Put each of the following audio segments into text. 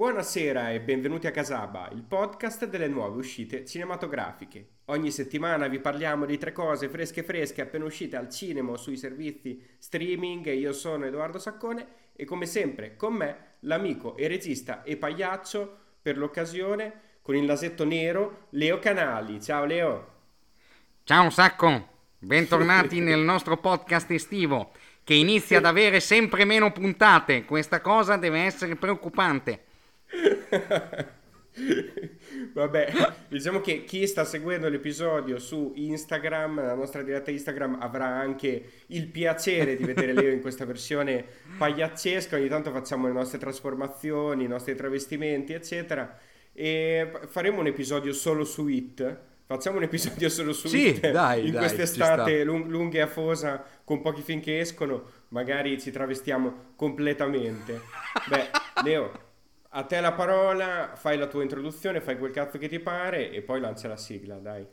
Buonasera e benvenuti a Casaba, il podcast delle nuove uscite cinematografiche. Ogni settimana vi parliamo di tre cose fresche fresche appena uscite al cinema o sui servizi streaming. Io sono Edoardo Saccone e come sempre con me l'amico e regista e pagliaccio per l'occasione con il nasetto nero Leo Canali. Ciao Leo. Ciao Sacco, bentornati nel nostro podcast estivo che inizia ad avere sempre meno puntate. Questa cosa deve essere preoccupante. Vabbè, diciamo che chi sta seguendo l'episodio su Instagram, la nostra diretta Instagram, avrà anche il piacere di vedere Leo in questa versione pagliaccesca. Ogni tanto facciamo le nostre trasformazioni, i nostri travestimenti, eccetera. E faremo un episodio solo su It. Facciamo un episodio solo su Sì, It dai, in dai, quest'estate lung- lunghe e afosa con pochi film che escono. Magari ci travestiamo completamente. Beh, Leo. A te la parola, fai la tua introduzione, fai quel cazzo che ti pare e poi lancia la sigla, dai.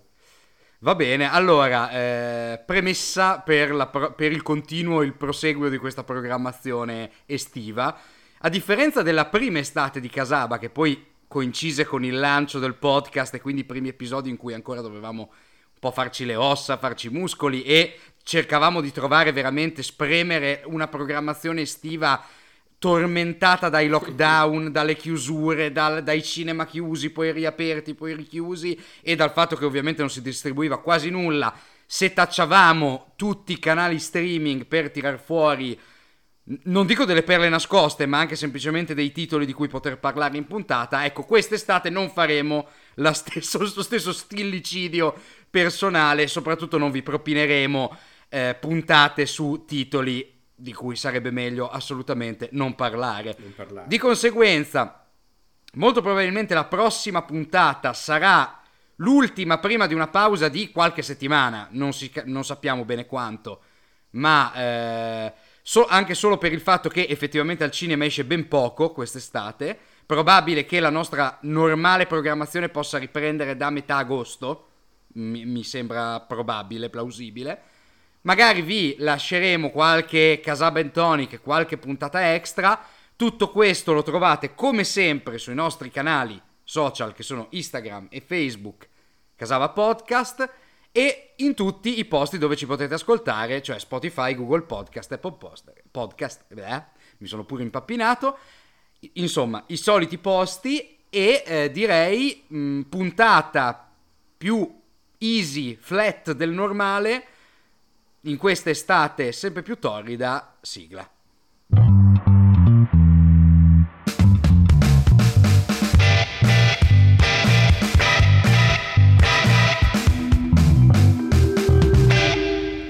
Va bene, allora, eh, premessa per, pro- per il continuo, il proseguo di questa programmazione estiva. A differenza della prima estate di Casaba, che poi coincise con il lancio del podcast e quindi i primi episodi in cui ancora dovevamo un po' farci le ossa, farci i muscoli e cercavamo di trovare veramente, spremere una programmazione estiva tormentata dai lockdown, dalle chiusure, dal- dai cinema chiusi, poi riaperti, poi richiusi e dal fatto che ovviamente non si distribuiva quasi nulla. Se tacciavamo tutti i canali streaming per tirar fuori, non dico delle perle nascoste, ma anche semplicemente dei titoli di cui poter parlare in puntata, ecco, quest'estate non faremo la stesso, lo stesso stillicidio personale, soprattutto non vi propineremo eh, puntate su titoli di cui sarebbe meglio assolutamente non parlare. Non parlare. Di conseguenza, molto probabilmente la prossima puntata sarà l'ultima prima di una pausa di qualche settimana, non, si non sappiamo bene quanto, ma eh, so- anche solo per il fatto che effettivamente al cinema esce ben poco quest'estate, probabile che la nostra normale programmazione possa riprendere da metà agosto, mi, mi sembra probabile, plausibile. Magari vi lasceremo qualche Casaba and Tonic, qualche puntata extra. Tutto questo lo trovate come sempre sui nostri canali social che sono Instagram e Facebook Casaba Podcast e in tutti i posti dove ci potete ascoltare, cioè Spotify, Google Podcast, Apple Post- Podcast, eh, mi sono pure impappinato. Insomma, i soliti posti e eh, direi mh, puntata più easy, flat del normale in questa estate sempre più torrida, sigla.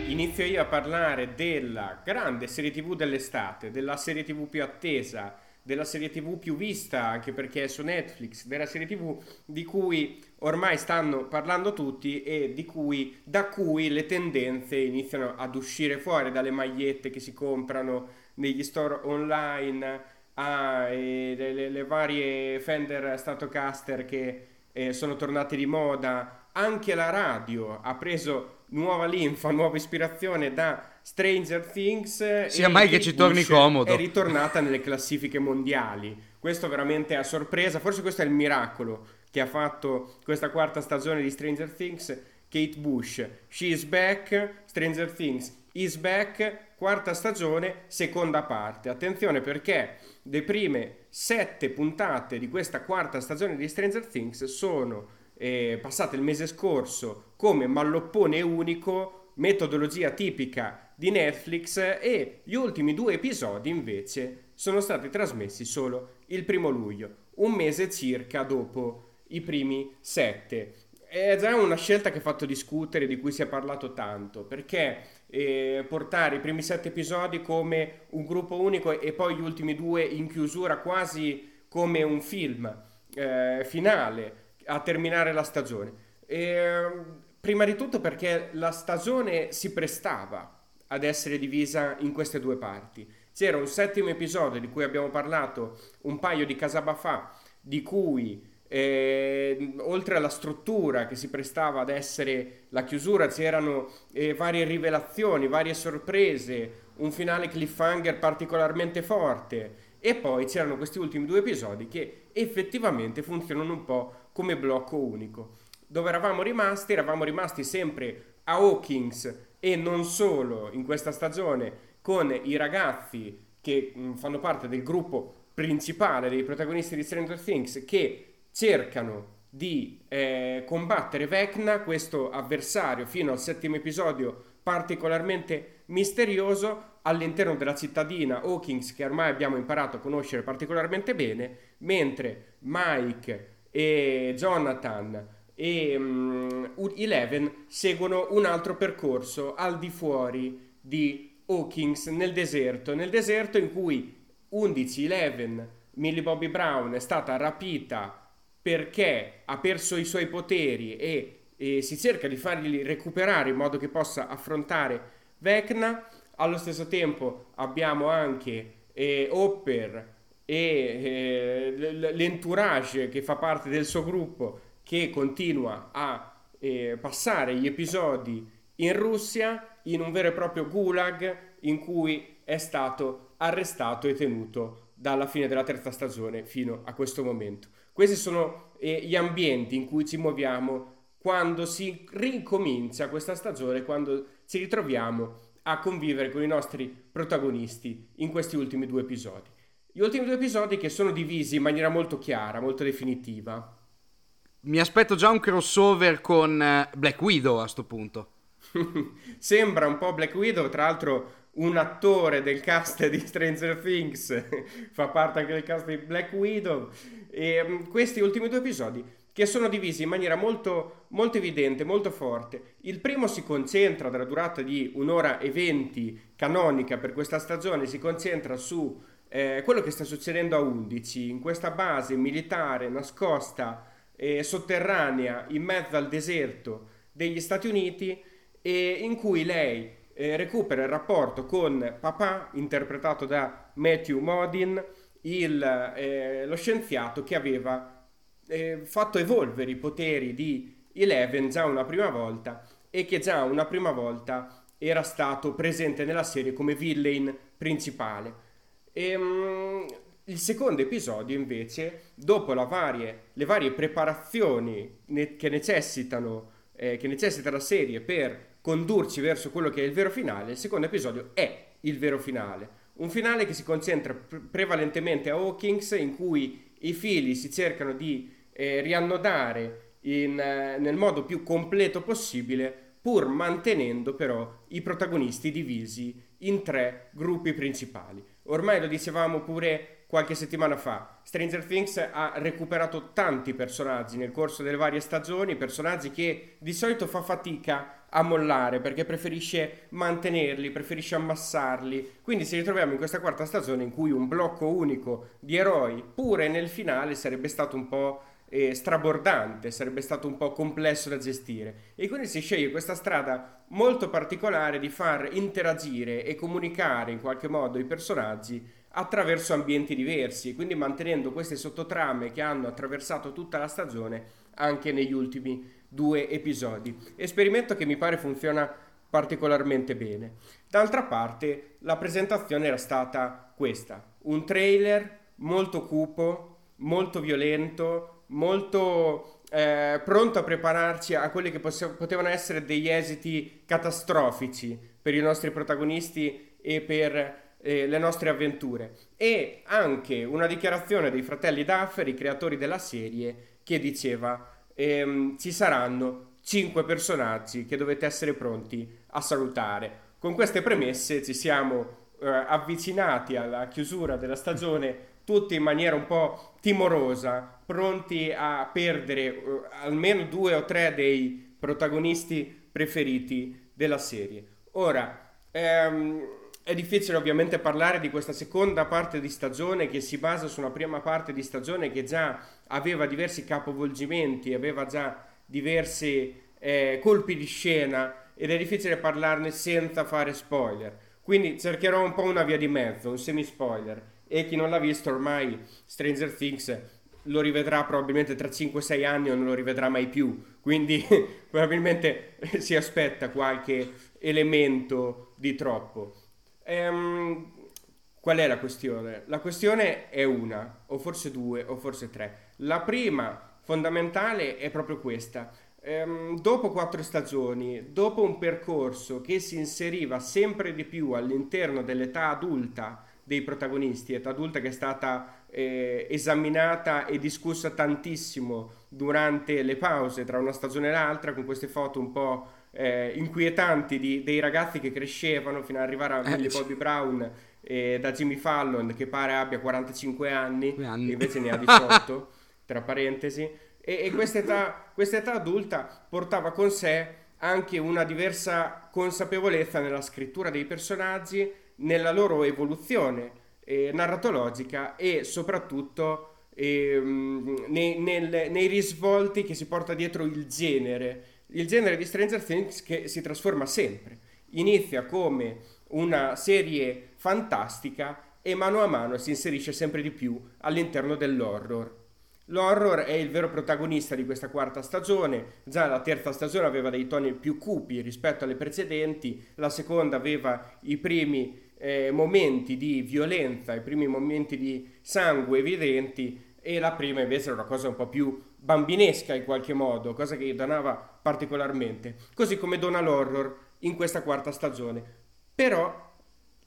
Inizio io a parlare della grande serie TV dell'estate, della serie TV più attesa, della serie TV più vista anche perché è su Netflix, della serie TV di cui ormai stanno parlando tutti e di cui, da cui le tendenze iniziano ad uscire fuori dalle magliette che si comprano negli store online a eh, le, le- varie Fender Stratocaster che eh, sono tornate di moda. Anche la radio ha preso nuova linfa, nuova ispirazione da Stranger Things. Sia e mai che ci torni comodo. È ritornata nelle classifiche mondiali. Questo veramente a sorpresa. Forse questo è il miracolo che ha fatto questa quarta stagione di Stranger Things. Kate Bush, she is back. Stranger Things is back. Quarta stagione, seconda parte. Attenzione perché le prime sette puntate di questa quarta stagione di Stranger Things sono eh, passate il mese scorso come malloppone unico, metodologia tipica di Netflix e gli ultimi due episodi invece sono stati trasmessi solo il primo luglio, un mese circa dopo i primi sette. È già una scelta che ha fatto discutere, di cui si è parlato tanto, perché eh, portare i primi sette episodi come un gruppo unico e poi gli ultimi due in chiusura quasi come un film eh, finale a terminare la stagione. Ehm, prima di tutto perché la stagione si prestava ad essere divisa in queste due parti. C'era un settimo episodio di cui abbiamo parlato un paio di casaba fa, di cui eh, oltre alla struttura che si prestava ad essere la chiusura, c'erano eh, varie rivelazioni, varie sorprese, un finale cliffhanger particolarmente forte E poi c'erano questi ultimi due episodi che effettivamente funzionano un po' come blocco unico. Dove eravamo rimasti? Eravamo rimasti sempre a Hawkins e non solo in questa stagione con i ragazzi che mh, fanno parte del gruppo principale dei protagonisti di Stranger Things che cercano di eh, combattere Vecna, questo avversario fino al settimo episodio particolarmente misterioso all'interno della cittadina Hawkins che ormai abbiamo imparato a conoscere particolarmente bene, mentre Mike e Jonathan e um, Eleven seguono un altro percorso al di fuori di Hawkins nel deserto, nel deserto in cui 11 Eleven Millie Bobby Brown è stata rapita perché ha perso i suoi poteri e, e si cerca di farli recuperare in modo che possa affrontare Vecna. Allo stesso tempo abbiamo anche eh, Hopper e eh, l'entourage che fa parte del suo gruppo che continua a eh, passare gli episodi in Russia in un vero e proprio gulag in cui è stato arrestato e tenuto dalla fine della terza stagione fino a questo momento. Questi sono eh, gli ambienti in cui ci muoviamo quando si ricomincia questa stagione, quando ci ritroviamo a convivere con i nostri protagonisti in questi ultimi due episodi. Gli ultimi due episodi che sono divisi in maniera molto chiara, molto definitiva. Mi aspetto già un crossover con eh, Black Widow a questo punto. Sembra un po' Black Widow, tra l'altro un attore del cast di Stranger Things fa parte anche del cast di Black Widow e um, questi ultimi due episodi che sono divisi in maniera molto, molto evidente, molto forte. Il primo si concentra, dalla durata di un'ora e venti canonica per questa stagione, si concentra su eh, quello che sta succedendo a 11, in questa base militare nascosta e sotterranea in mezzo al deserto degli Stati Uniti e in cui lei eh, recupera il rapporto con papà, interpretato da Matthew Modin, il, eh, lo scienziato che aveva eh, fatto evolvere i poteri di Eleven già una prima volta e che già una prima volta era stato presente nella serie come villain principale. E, um, il secondo episodio invece, dopo varie, le varie preparazioni ne- che, necessitano, eh, che necessita la serie per condurci verso quello che è il vero finale, il secondo episodio è il vero finale. Un finale che si concentra pre- prevalentemente a Hawkins, in cui i fili si cercano di eh, riannodare in, eh, nel modo più completo possibile, pur mantenendo però i protagonisti divisi in tre gruppi principali. Ormai lo dicevamo pure qualche settimana fa, Stranger Things ha recuperato tanti personaggi nel corso delle varie stagioni, personaggi che di solito fa fatica a mollare perché preferisce mantenerli, preferisce ammassarli. Quindi ci ritroviamo in questa quarta stagione in cui un blocco unico di eroi, pure nel finale, sarebbe stato un po' eh, strabordante, sarebbe stato un po' complesso da gestire. E quindi si sceglie questa strada molto particolare di far interagire e comunicare in qualche modo i personaggi attraverso ambienti diversi, quindi mantenendo queste sottotrame che hanno attraversato tutta la stagione anche negli ultimi due episodi. Esperimento che mi pare funziona particolarmente bene. D'altra parte, la presentazione era stata questa: un trailer molto cupo, molto violento, molto eh, pronto a prepararci a quelli che posse- potevano essere degli esiti catastrofici per i nostri protagonisti e per eh, le nostre avventure. E anche una dichiarazione dei fratelli Duffer, i creatori della serie, che diceva ehm, ci saranno 5 personaggi che dovete essere pronti a salutare. Con queste premesse ci siamo eh, avvicinati alla chiusura della stagione tutti in maniera un po' timorosa, pronti a perdere eh, almeno due o tre dei protagonisti preferiti della serie. Ora, ehm, è difficile ovviamente parlare di questa seconda parte di stagione che si basa su una prima parte di stagione che già aveva diversi capovolgimenti, aveva già diversi eh, colpi di scena ed è difficile parlarne senza fare spoiler. Quindi cercherò un po' una via di mezzo, un semi spoiler. E chi non l'ha visto ormai Stranger Things lo rivedrà probabilmente tra 5-6 anni o non lo rivedrà mai più. Quindi probabilmente si aspetta qualche elemento di troppo. Ehm, Qual è la questione? La questione è una, o forse due, o forse tre. La prima fondamentale è proprio questa. Ehm, dopo quattro stagioni, dopo un percorso che si inseriva sempre di più all'interno dell'età adulta dei protagonisti, età adulta che è stata eh, esaminata e discussa tantissimo durante le pause tra una stagione e l'altra, con queste foto un po' eh, inquietanti di, dei ragazzi che crescevano fino ad arrivare a eh, Bobby Brown e da Jimmy Fallon che pare abbia 45 anni, anni. invece ne ha 18, tra parentesi, e, e questa, età, adulta portava con sé anche una diversa consapevolezza nella scrittura dei personaggi, nella loro evoluzione eh, narratologica e soprattutto eh, nei, nel, nei risvolti che si porta dietro il genere. Il genere di Stranger Things che si trasforma sempre. Inizia come una serie fantastica e mano a mano si inserisce sempre di più all'interno dell'horror. L'horror è il vero protagonista di questa quarta stagione, già la terza stagione aveva dei toni più cupi rispetto alle precedenti, la seconda aveva i primi eh, momenti di violenza, i primi momenti di sangue evidenti e la prima invece era una cosa un po' più bambinesca in qualche modo, cosa che donava particolarmente, così come dona l'horror in questa quarta stagione. Però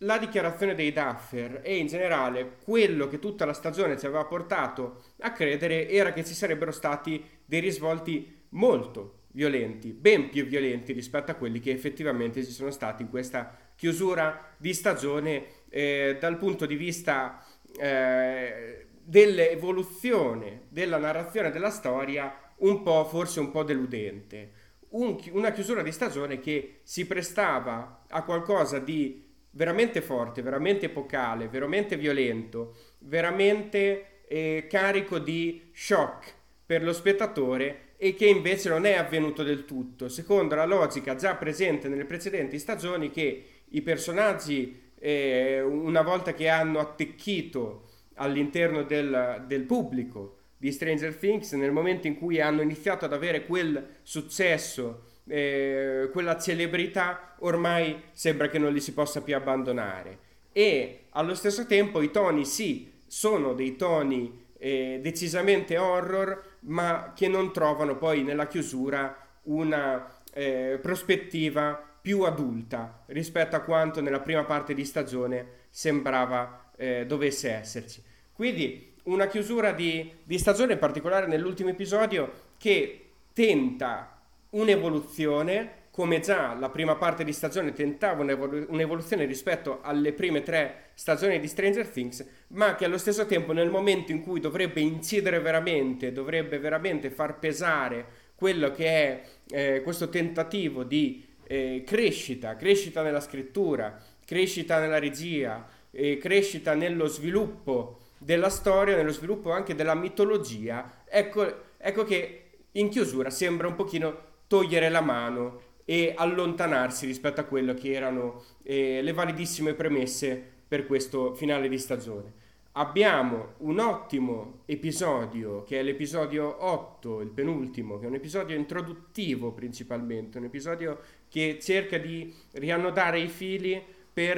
la dichiarazione dei Duffer e in generale quello che tutta la stagione ci aveva portato a credere era che ci sarebbero stati dei risvolti molto violenti, ben più violenti rispetto a quelli che effettivamente ci sono stati in questa chiusura di stagione eh, dal punto di vista eh, dell'evoluzione della narrazione della storia un po' forse un po' deludente. Un, una chiusura di stagione che si prestava a qualcosa di veramente forte, veramente epocale, veramente violento, veramente eh, carico di shock per lo spettatore e che invece non è avvenuto del tutto, secondo la logica già presente nelle precedenti stagioni che i personaggi, eh, una volta che hanno attecchito all'interno del, del pubblico, di Stranger Things nel momento in cui hanno iniziato ad avere quel successo, eh, quella celebrità, ormai sembra che non li si possa più abbandonare. E allo stesso tempo i toni sì, sono dei toni eh, decisamente horror, ma che non trovano poi nella chiusura una eh, prospettiva più adulta rispetto a quanto nella prima parte di stagione sembrava eh, dovesse esserci. Quindi una chiusura di, di stagione, in particolare nell'ultimo episodio, che tenta un'evoluzione, come già la prima parte di stagione tentava un'evoluzione rispetto alle prime tre stagioni di Stranger Things, ma che allo stesso tempo nel momento in cui dovrebbe incidere veramente, dovrebbe veramente far pesare quello che è eh, questo tentativo di eh, crescita, crescita nella scrittura, crescita nella regia, eh, crescita nello sviluppo della storia, nello sviluppo anche della mitologia, ecco, ecco che in chiusura sembra un pochino togliere la mano e allontanarsi rispetto a quello che erano eh, le validissime premesse per questo finale di stagione. Abbiamo un ottimo episodio che è l'episodio 8, il penultimo, che è un episodio introduttivo principalmente, un episodio che cerca di riannodare i fili per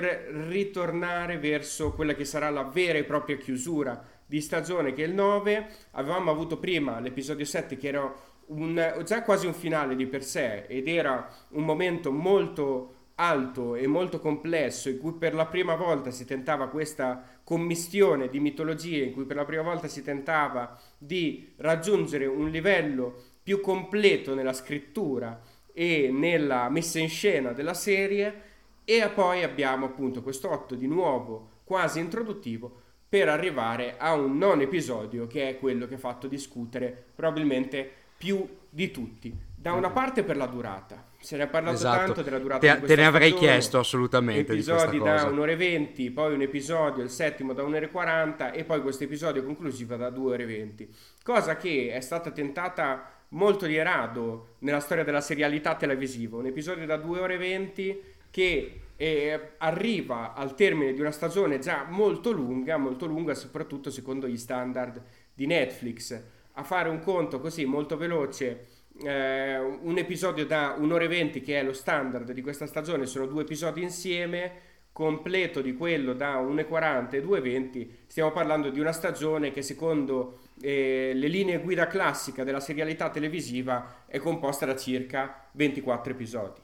ritornare verso quella che sarà la vera e propria chiusura di stagione che è il 9. Avevamo avuto prima l'episodio 7 che era un, già quasi un finale di per sé ed era un momento molto alto e molto complesso in cui per la prima volta si tentava questa commistione di mitologie, in cui per la prima volta si tentava di raggiungere un livello più completo nella scrittura e nella messa in scena della serie. E poi abbiamo appunto questo 8 di nuovo quasi introduttivo per arrivare a un non episodio che è quello che ha fatto discutere probabilmente più di tutti. Da una parte per la durata, se ne è parlato esatto. tanto della durata te, di te ne avrei stagione, chiesto assolutamente episodi da un'ora e venti poi un episodio il settimo da un'ora e quaranta e poi questo episodio conclusivo da due ore e venti cosa che è stata tentata molto di rado nella storia della serialità televisiva un episodio da due ore e venti che eh, arriva al termine di una stagione già molto lunga, molto lunga soprattutto secondo gli standard di Netflix. A fare un conto così molto veloce, eh, un episodio da un'ora e venti che è lo standard di questa stagione, sono due episodi insieme, completo di quello da 1,40 e 2,20, stiamo parlando di una stagione che secondo eh, le linee guida classica della serialità televisiva è composta da circa 24 episodi.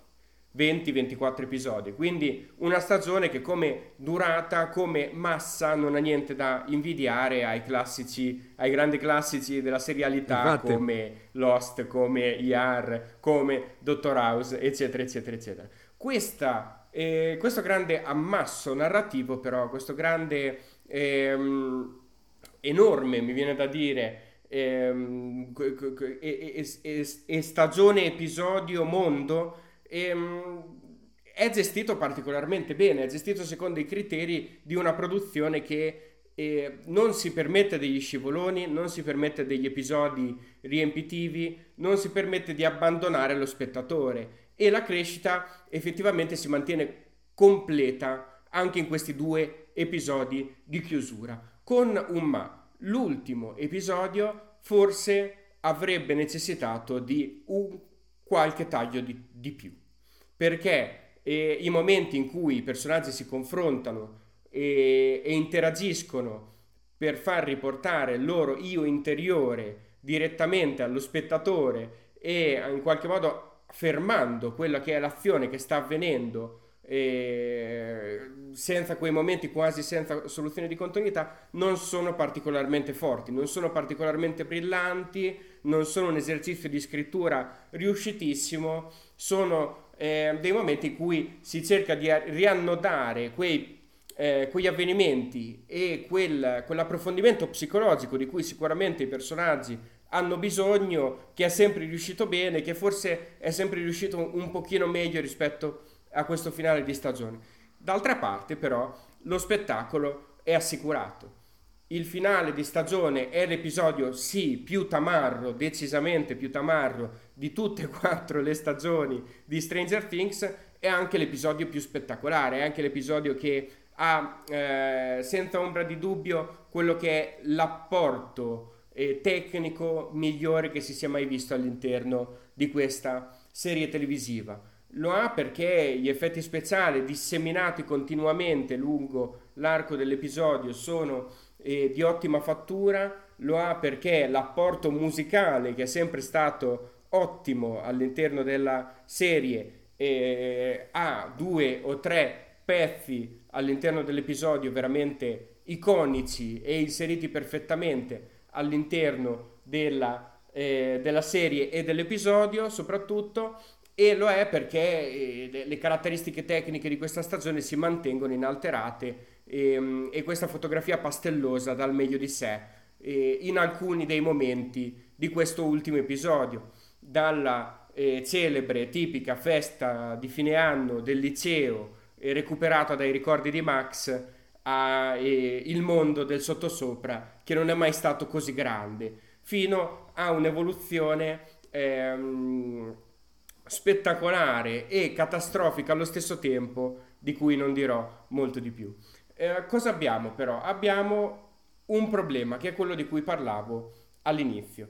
20-24 episodi, quindi una stagione che come durata, come massa non ha niente da invidiare ai classici, ai grandi classici della serialità Infatti. come Lost, come IR, come Dottor House, eccetera, eccetera, eccetera. Questa, eh, questo grande ammasso narrativo però, questo grande, ehm, enorme, mi viene da dire, ehm, e, e, e stagione, episodio, mondo, ehm, è gestito particolarmente bene, è gestito secondo i criteri di una produzione che eh, non si permette degli scivoloni, non si permette degli episodi riempitivi, non si permette di abbandonare lo spettatore e la crescita effettivamente si mantiene completa anche in questi due episodi di chiusura. Con un ma, l'ultimo episodio forse avrebbe necessitato di un qualche taglio di, di più. Perché eh, i momenti in cui i personaggi si confrontano e, e interagiscono per far riportare il loro io interiore direttamente allo spettatore e in qualche modo fermando quella che è l'azione che sta avvenendo senza quei momenti quasi senza soluzione di continuità non sono particolarmente forti, non sono particolarmente brillanti, non sono un esercizio di scrittura riuscitissimo, sono eh, dei momenti in cui si cerca di riannodare quei, eh, quegli avvenimenti e quel, quell'approfondimento psicologico di cui sicuramente i personaggi hanno bisogno, che è sempre riuscito bene, che forse è sempre riuscito un, pochino meglio rispetto a questo finale di stagione. D'altra parte però lo spettacolo è assicurato. Il finale di stagione è l'episodio sì più tamarro, decisamente più tamarro di tutte e quattro le stagioni di Stranger Things, è anche l'episodio più spettacolare, è anche l'episodio che ha eh, senza ombra di dubbio quello che è l'apporto eh, tecnico migliore che si sia mai visto all'interno di questa serie televisiva lo ha perché gli effetti speciali disseminati continuamente lungo l'arco dell'episodio sono eh, di ottima fattura, lo ha perché l'apporto musicale che è sempre stato ottimo all'interno della serie eh, ha due o tre pezzi all'interno dell'episodio veramente iconici e inseriti perfettamente all'interno della, eh, della serie e dell'episodio soprattutto e lo è perché eh, le caratteristiche tecniche di questa stagione si mantengono inalterate e, ehm, e questa fotografia pastellosa dal meglio di sé eh, in alcuni dei momenti di questo ultimo episodio, dalla eh, celebre tipica festa di fine anno del liceo eh, recuperata dai ricordi di Max a eh, il mondo del sottosopra che non è mai stato così grande, fino a un'evoluzione ehm, spettacolare e catastrofica allo stesso tempo, di cui non dirò molto di più. Eh, cosa abbiamo però? Abbiamo un problema che è quello di cui parlavo all'inizio.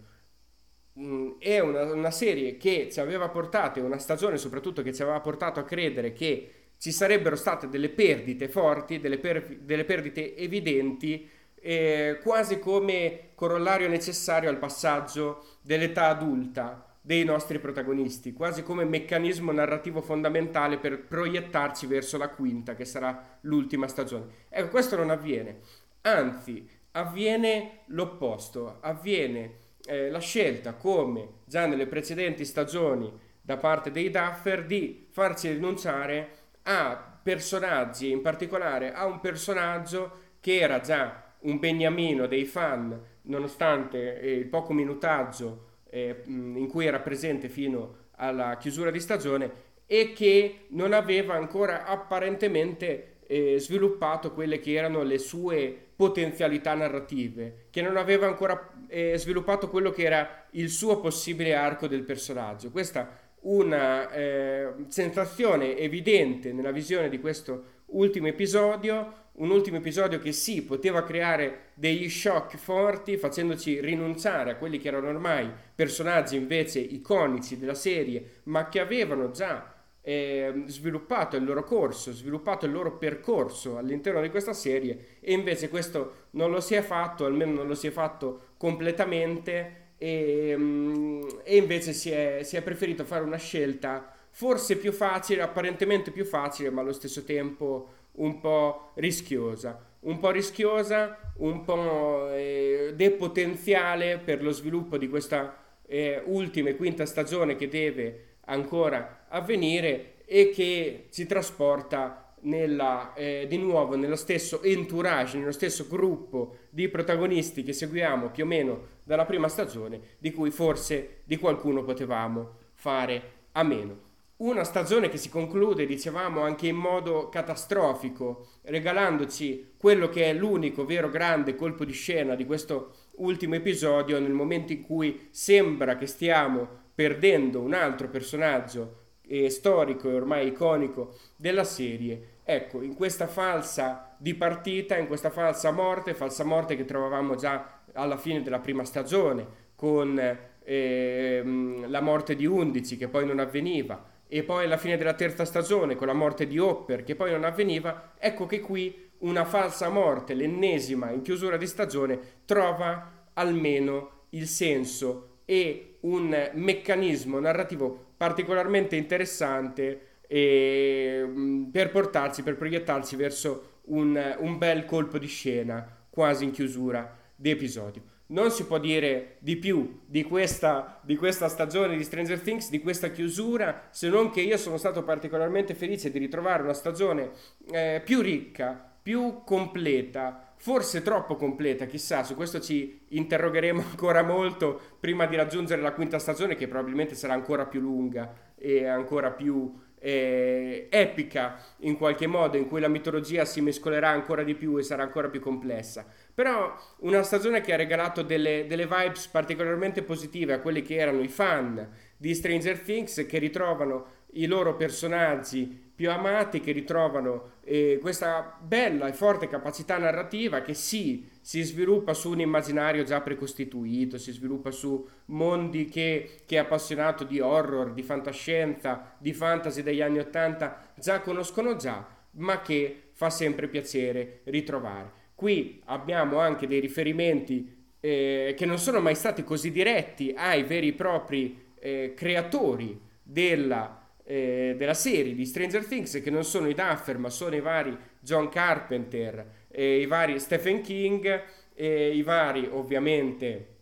Mm, è una, una, serie che ci aveva portato, una stagione soprattutto che ci aveva portato a credere che ci sarebbero state delle perdite forti, delle, per, delle perdite evidenti, eh, quasi come corollario necessario al passaggio dell'età adulta dei nostri protagonisti, quasi come meccanismo narrativo fondamentale per proiettarci verso la quinta, che sarà l'ultima stagione. Ecco, questo non avviene, anzi, avviene l'opposto, avviene eh, la scelta, come già nelle precedenti stagioni da parte dei Duffer, di farci rinunciare a personaggi, in particolare a un personaggio che era già un beniamino dei fan, nonostante eh, il poco minutaggio eh, in cui era presente fino alla chiusura di stagione e che non aveva ancora apparentemente eh, sviluppato quelle che erano le sue potenzialità narrative, che non aveva ancora eh, sviluppato quello che era il suo possibile arco del personaggio. Questa una eh, sensazione evidente nella visione di questo ultimo episodio, un ultimo episodio che sì, poteva creare degli shock forti facendoci rinunciare a quelli che erano ormai personaggi invece iconici della serie, ma che avevano già eh, sviluppato il loro corso, sviluppato il loro percorso all'interno di questa serie e invece questo non lo si è fatto, almeno non lo si è fatto completamente e, mm, e invece si è, si è preferito fare una scelta forse più facile, apparentemente più facile, ma allo stesso tempo un po' rischiosa. Un po' rischiosa, un po' eh, depotenziale per lo sviluppo di questa eh, ultima e quinta stagione che deve ancora avvenire e che ci trasporta nella, eh, di nuovo nello stesso entourage, nello stesso gruppo di protagonisti che seguiamo più o meno dalla prima stagione, di cui forse di qualcuno potevamo fare a meno. Una stagione che si conclude, dicevamo, anche in modo catastrofico, regalandoci quello che è l'unico vero grande colpo di scena di questo ultimo episodio, nel momento in cui sembra che stiamo perdendo un altro personaggio eh, storico e ormai iconico della serie. Ecco, in questa falsa dipartita, in questa falsa morte, falsa morte che trovavamo già alla fine della prima stagione, con eh, la morte di Undici che poi non avveniva, e poi alla fine della terza stagione con la morte di Hopper che poi non avveniva, ecco che qui una falsa morte, l'ennesima in chiusura di stagione, trova almeno il senso e un meccanismo narrativo particolarmente interessante e, per portarsi, per proiettarsi verso un, un bel colpo di scena quasi in chiusura di episodio. Non si può dire di più di questa, di questa, stagione di Stranger Things, di questa chiusura, se non che io sono stato particolarmente felice di ritrovare una stagione eh, più ricca, più completa, forse troppo completa, chissà, su questo ci interrogheremo ancora molto prima di raggiungere la quinta stagione che probabilmente sarà ancora più lunga e ancora più eh, epica in qualche modo, in cui la mitologia si mescolerà ancora di più e sarà ancora più complessa. Però una stagione che ha regalato delle, delle vibes particolarmente positive a quelli che erano i fan di Stranger Things che ritrovano i loro personaggi più amati che ritrovano eh, questa bella e forte capacità narrativa che sì, si sviluppa su un immaginario già precostituito, si sviluppa su mondi che chi è appassionato di horror, di fantascienza, di fantasy degli anni Ottanta già conoscono già, ma che fa sempre piacere ritrovare. Qui abbiamo anche dei riferimenti eh, che non sono mai stati così diretti ai veri e propri eh, creatori della eh, della serie di Stranger Things che non sono i Duffer ma sono i vari John Carpenter, eh, i vari Stephen King, e i vari ovviamente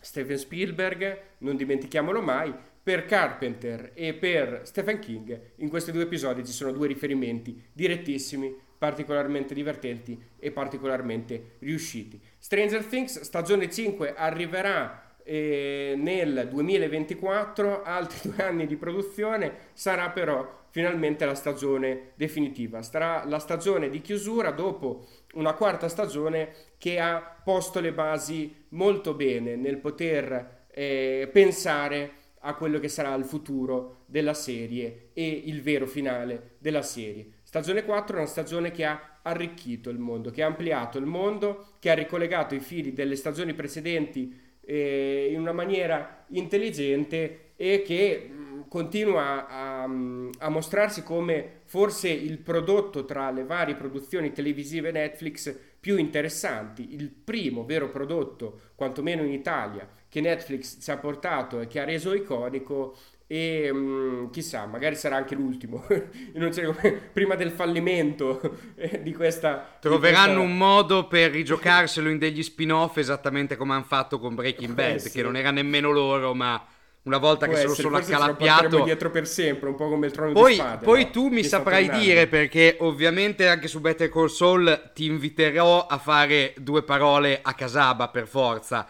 Steven Spielberg, non dimentichiamolo mai, per Carpenter e per Stephen King in questi due episodi ci sono due riferimenti direttissimi, particolarmente divertenti e particolarmente riusciti. Stranger Things stagione 5 arriverà e nel 2024 altri due anni di produzione sarà però finalmente la stagione definitiva. Sarà la stagione di chiusura dopo una quarta stagione che ha posto le basi molto bene nel poter eh, pensare a quello che sarà il futuro della serie e il vero finale della serie. Stagione 4 è una stagione che ha arricchito il mondo che ha ampliato il mondo che ha ricollegato i fili delle stagioni precedenti eh, in una maniera intelligente e che mh, continua a, a, mostrarsi come forse il prodotto tra le varie produzioni televisive Netflix più interessanti, il primo vero prodotto, quantomeno in Italia, che Netflix ci ha portato e che ha reso iconico e um, chissà, magari sarà anche l'ultimo, prima del fallimento eh, di questa... Troveranno di questa... un modo per rigiocarselo in degli spin-off esattamente come hanno fatto con Breaking Bad, eh, che non era nemmeno loro, ma una volta Può che essere, se lo sono accalappiato... dietro per sempre, un po' come il trono poi, di spade. Poi no? tu mi saprai dire, perché ovviamente anche su Better Call Saul ti inviterò a fare due parole a casaba per forza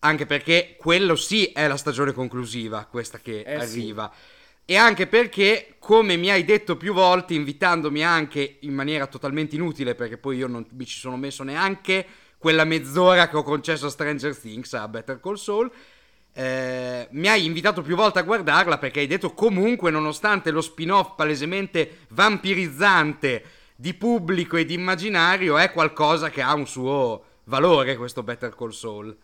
anche perché quello sì è la stagione conclusiva, questa che eh arriva. Sì. E anche perché, come mi hai detto più volte, invitandomi anche in maniera totalmente inutile, perché poi io non mi ci sono messo neanche quella mezz'ora che ho concesso a Stranger Things, a Better Call Saul, eh, mi hai invitato più volte a guardarla perché hai detto comunque, nonostante lo spin-off palesemente vampirizzante di pubblico e di immaginario, è qualcosa che ha un suo valore questo Better Call Saul.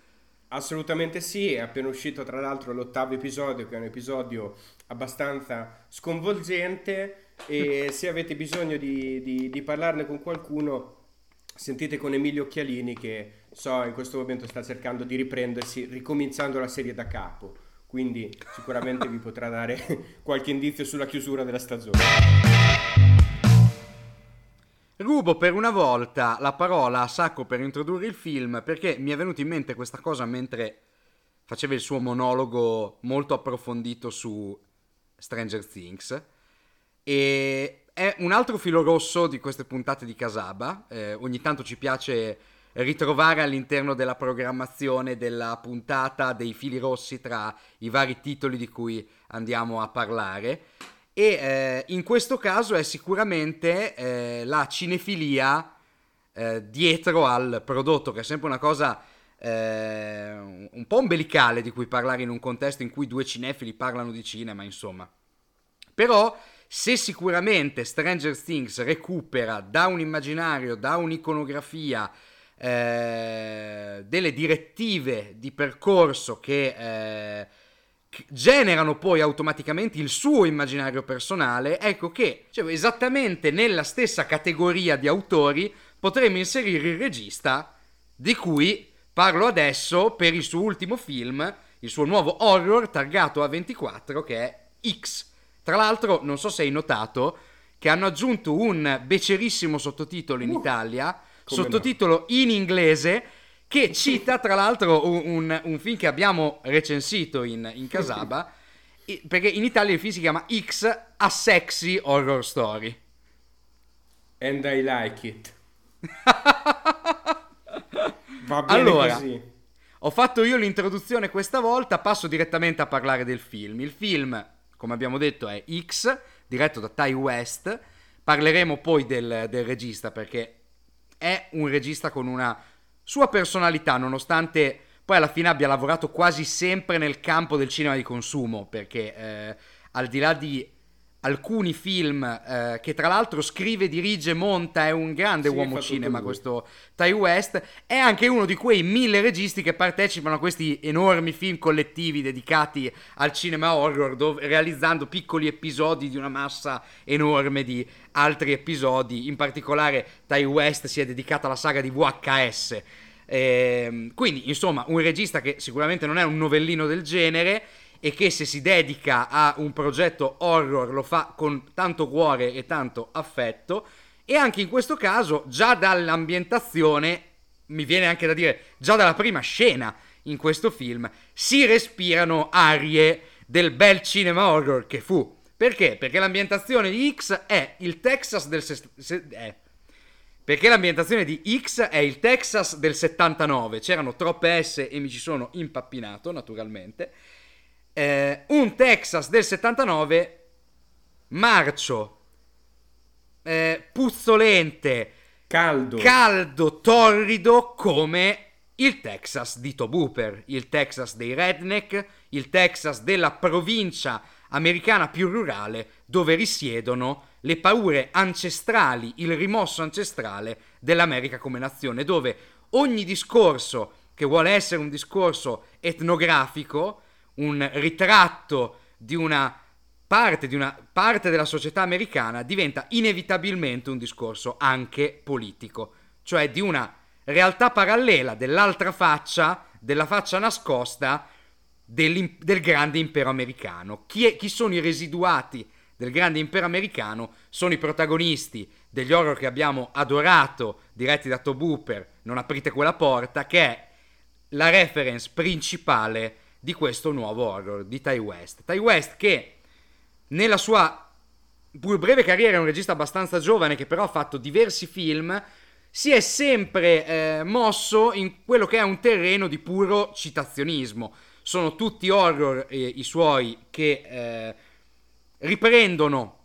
Assolutamente sì, è appena uscito tra l'altro l'ottavo episodio, che è un episodio abbastanza sconvolgente. E se avete bisogno di, di, di parlarne con qualcuno sentite con Emilio Occhialini che so in questo momento sta cercando di riprendersi ricominciando la serie da capo. Quindi sicuramente vi potrà dare qualche indizio sulla chiusura della stagione Rubo per una volta la parola a Sacco per introdurre il film perché mi è venuta in mente questa cosa mentre faceva il suo monologo molto approfondito su Stranger Things e è un altro filo rosso di queste puntate di Casaba. Eh, ogni tanto ci piace ritrovare all'interno della programmazione della puntata dei fili rossi tra i vari titoli di cui andiamo a parlare e eh, in questo caso è sicuramente eh, la cinefilia eh, dietro al prodotto, che è sempre una cosa eh, un po' ombelicale di cui parlare in un contesto in cui due cinefili parlano di cinema, insomma. Però se sicuramente Stranger Things recupera da un immaginario, da un'iconografia, eh, delle direttive di percorso che eh, generano poi automaticamente il suo immaginario personale, ecco che cioè, esattamente nella stessa categoria di autori potremmo inserire il regista di cui parlo adesso per il suo ultimo film, il suo nuovo horror targato A24 che è X. Tra l'altro, non so se hai notato che hanno aggiunto un becerissimo sottotitolo in uh, Italia, sottotitolo no? in inglese che cita tra l'altro un, un, un film che abbiamo recensito in, in Casaba, perché in Italia il film si chiama X A Sexy Horror Story. And I like it. Va bene allora, così. Ho fatto io l'introduzione questa volta, passo direttamente a parlare del film. Il film, come abbiamo detto, è X, diretto da Ty West. Parleremo poi del, del regista perché è un regista con una sua personalità, nonostante poi alla fine abbia lavorato quasi sempre nel campo del cinema di consumo, perché eh, al di là di alcuni film eh, che tra l'altro scrive, dirige, monta, è un grande sì, uomo cinema questo Ty West, è anche uno di quei mille registi che partecipano a questi enormi film collettivi dedicati al cinema horror, dove, realizzando piccoli episodi di una massa enorme di altri episodi, in particolare Ty West si è dedicato alla saga di VHS. Eh, quindi, insomma, un regista che sicuramente non è un novellino del genere e che se si dedica a un progetto horror lo fa con tanto cuore e tanto affetto e anche in questo caso già dall'ambientazione mi viene anche da dire già dalla prima scena in questo film si respirano arie del bel cinema horror che fu perché? Perché l'ambientazione di X è il Texas del se- se- eh. perché l'ambientazione di X è il Texas del 79 c'erano troppe S e mi ci sono impappinato naturalmente eh, un Texas del 79 marcio, eh, puzzolente, caldo. caldo, torrido come il Texas di Tobuper, il Texas dei redneck, il Texas della provincia americana più rurale dove risiedono le paure ancestrali, il rimosso ancestrale dell'America come nazione, dove ogni discorso che vuole essere un discorso etnografico un ritratto di una parte, di una parte della società americana diventa inevitabilmente un discorso anche politico, cioè di una realtà parallela dell'altra faccia, della faccia nascosta del grande impero americano. Chi, è, chi sono i residuati del grande impero americano? Sono i protagonisti degli horror che abbiamo adorato, diretti da Tob Hooper, Non aprite quella porta, che è la reference principale di questo nuovo horror di Ty West. Ty West che nella sua pur breve carriera è un regista abbastanza giovane che però ha fatto diversi film, si è sempre eh, mosso in quello che è un terreno di puro citazionismo. Sono tutti horror eh, i suoi che eh, riprendono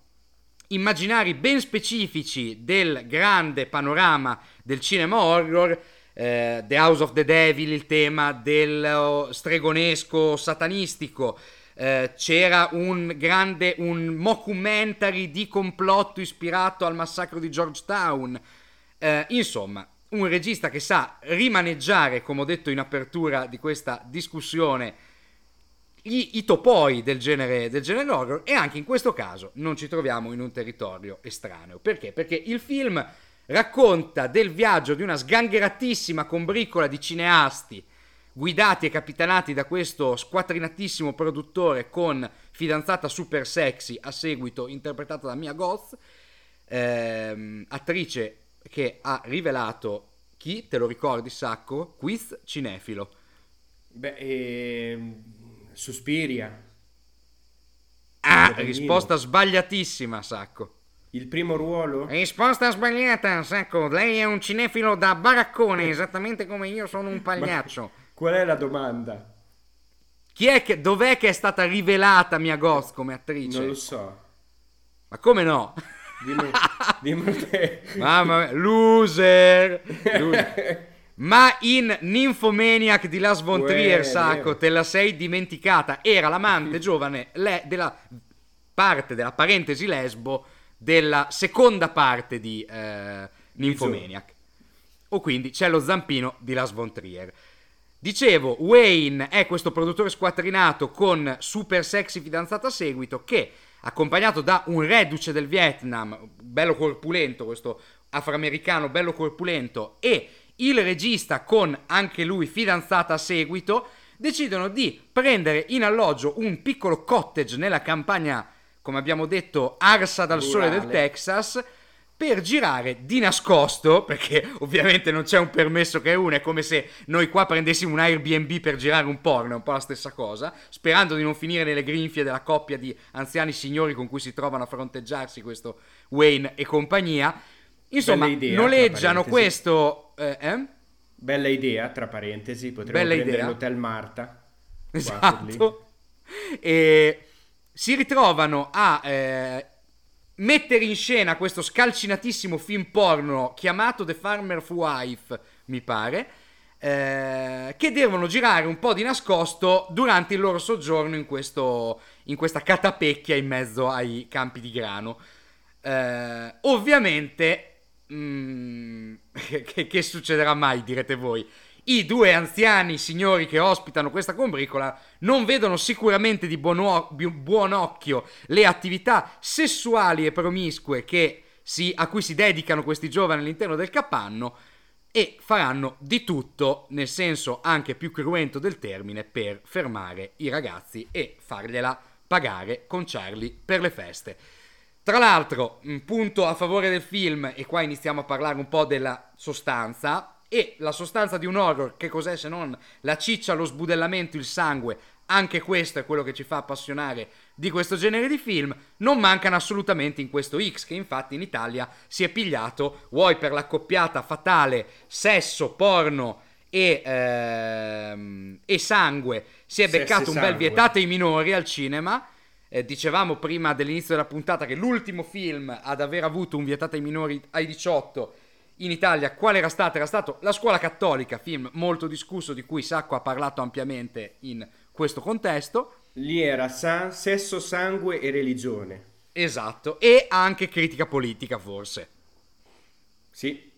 immaginari ben specifici del grande panorama del cinema horror eh, The House of the Devil, il tema del oh, stregonesco satanistico. Eh, c'era un grande un mockumentary di complotto ispirato al massacro di Georgetown. Eh, insomma, un regista che sa rimaneggiare, come ho detto in apertura di questa discussione, i, i topoi del genere, del genere horror e anche in questo caso non ci troviamo in un territorio estraneo. Perché? Perché il film racconta del viaggio di una sgangheratissima combricola di cineasti guidati e capitanati da questo squattrinatissimo produttore con fidanzata super sexy a seguito interpretata da Mia Goth, ehm, attrice che ha rivelato chi, te lo ricordi Sacco? Quiz cinefilo. Beh, ehm, Suspiria. Ah, risposta sbagliatissima, Sacco. Il primo ruolo? Risposta sbagliata, Sacco. Lei è un cinefilo da baraccone, esattamente come io sono un pagliaccio. Qual è la domanda? Chi è che, dov'è che è stata rivelata Mia Goth come attrice? Non lo so. Ma come no? Dimmi, dimmi te. Mamma mia, loser. loser. Ma in Nymphomaniac di Las von Trier, Sacco, te la sei dimenticata. Era l'amante giovane le, della parte, della parentesi lesbo, della seconda parte di eh, Nymphomaniac. O quindi c'è lo zampino di Las von Trier. Dicevo, Wayne è questo produttore squattrinato con super sexy fidanzata a seguito che, accompagnato da un reduce del Vietnam, bello corpulento, questo afroamericano bello corpulento, e il regista con anche lui fidanzata a seguito, decidono di prendere in alloggio un piccolo cottage nella campagna, come abbiamo detto, arsa dal Rurale. sole del Texas, per girare di nascosto, perché ovviamente non c'è un permesso che è uno, è come se noi qua prendessimo un Airbnb per girare un porno, è un po' la stessa cosa, sperando di non finire nelle grinfie della coppia di anziani signori con cui si trovano a fronteggiarsi questo Wayne e compagnia. Insomma, idea, noleggiano questo... Eh, eh? Bella idea, tra parentesi, potremmo Bella prendere idea. l'Hotel Marta. Esatto. E si ritrovano a... Eh, mettere in scena questo scalcinatissimo film porno chiamato The Farmer's Wife, mi pare, eh, che devono girare un po' di nascosto durante il loro soggiorno in, questo, in questa catapecchia in mezzo ai campi di grano. Eh, ovviamente, mm, che, che succederà mai, direte voi? I due anziani signori che ospitano questa combricola non vedono sicuramente di buon, o- buon occhio le attività sessuali e promiscue si, a cui si dedicano questi giovani all'interno del capanno e faranno di tutto, nel senso anche più cruento del termine, per fermare i ragazzi e fargliela pagare con Charlie per le feste. Tra l'altro, un punto a favore del film, e qua iniziamo a parlare un po' della sostanza, e la sostanza di un horror, che cos'è se non la ciccia, lo sbudellamento, il sangue, anche questo è quello che ci fa appassionare di questo genere di film, non mancano assolutamente in questo X, che infatti in Italia si è pigliato, vuoi per l'accoppiata fatale sesso, porno e, ehm, e sangue, si è beccato un bel vietate ai minori al cinema. Eh, dicevamo prima dell'inizio della puntata che l'ultimo film ad aver avuto un vietato ai minori ai 18 in Italia quale era stato? Era stato La scuola cattolica, film molto discusso di cui Sacco ha parlato ampiamente in questo contesto. Lì era san- sesso, sangue e religione. Esatto, e anche critica politica forse. Sì,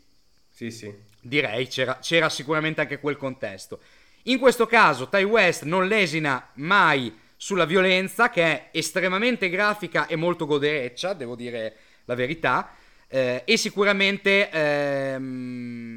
sì, sì. Direi, c'era, c'era sicuramente anche quel contesto. In questo caso Ty West non lesina mai sulla violenza, che è estremamente grafica e molto godereccia, devo dire la verità eh, e sicuramente ehm,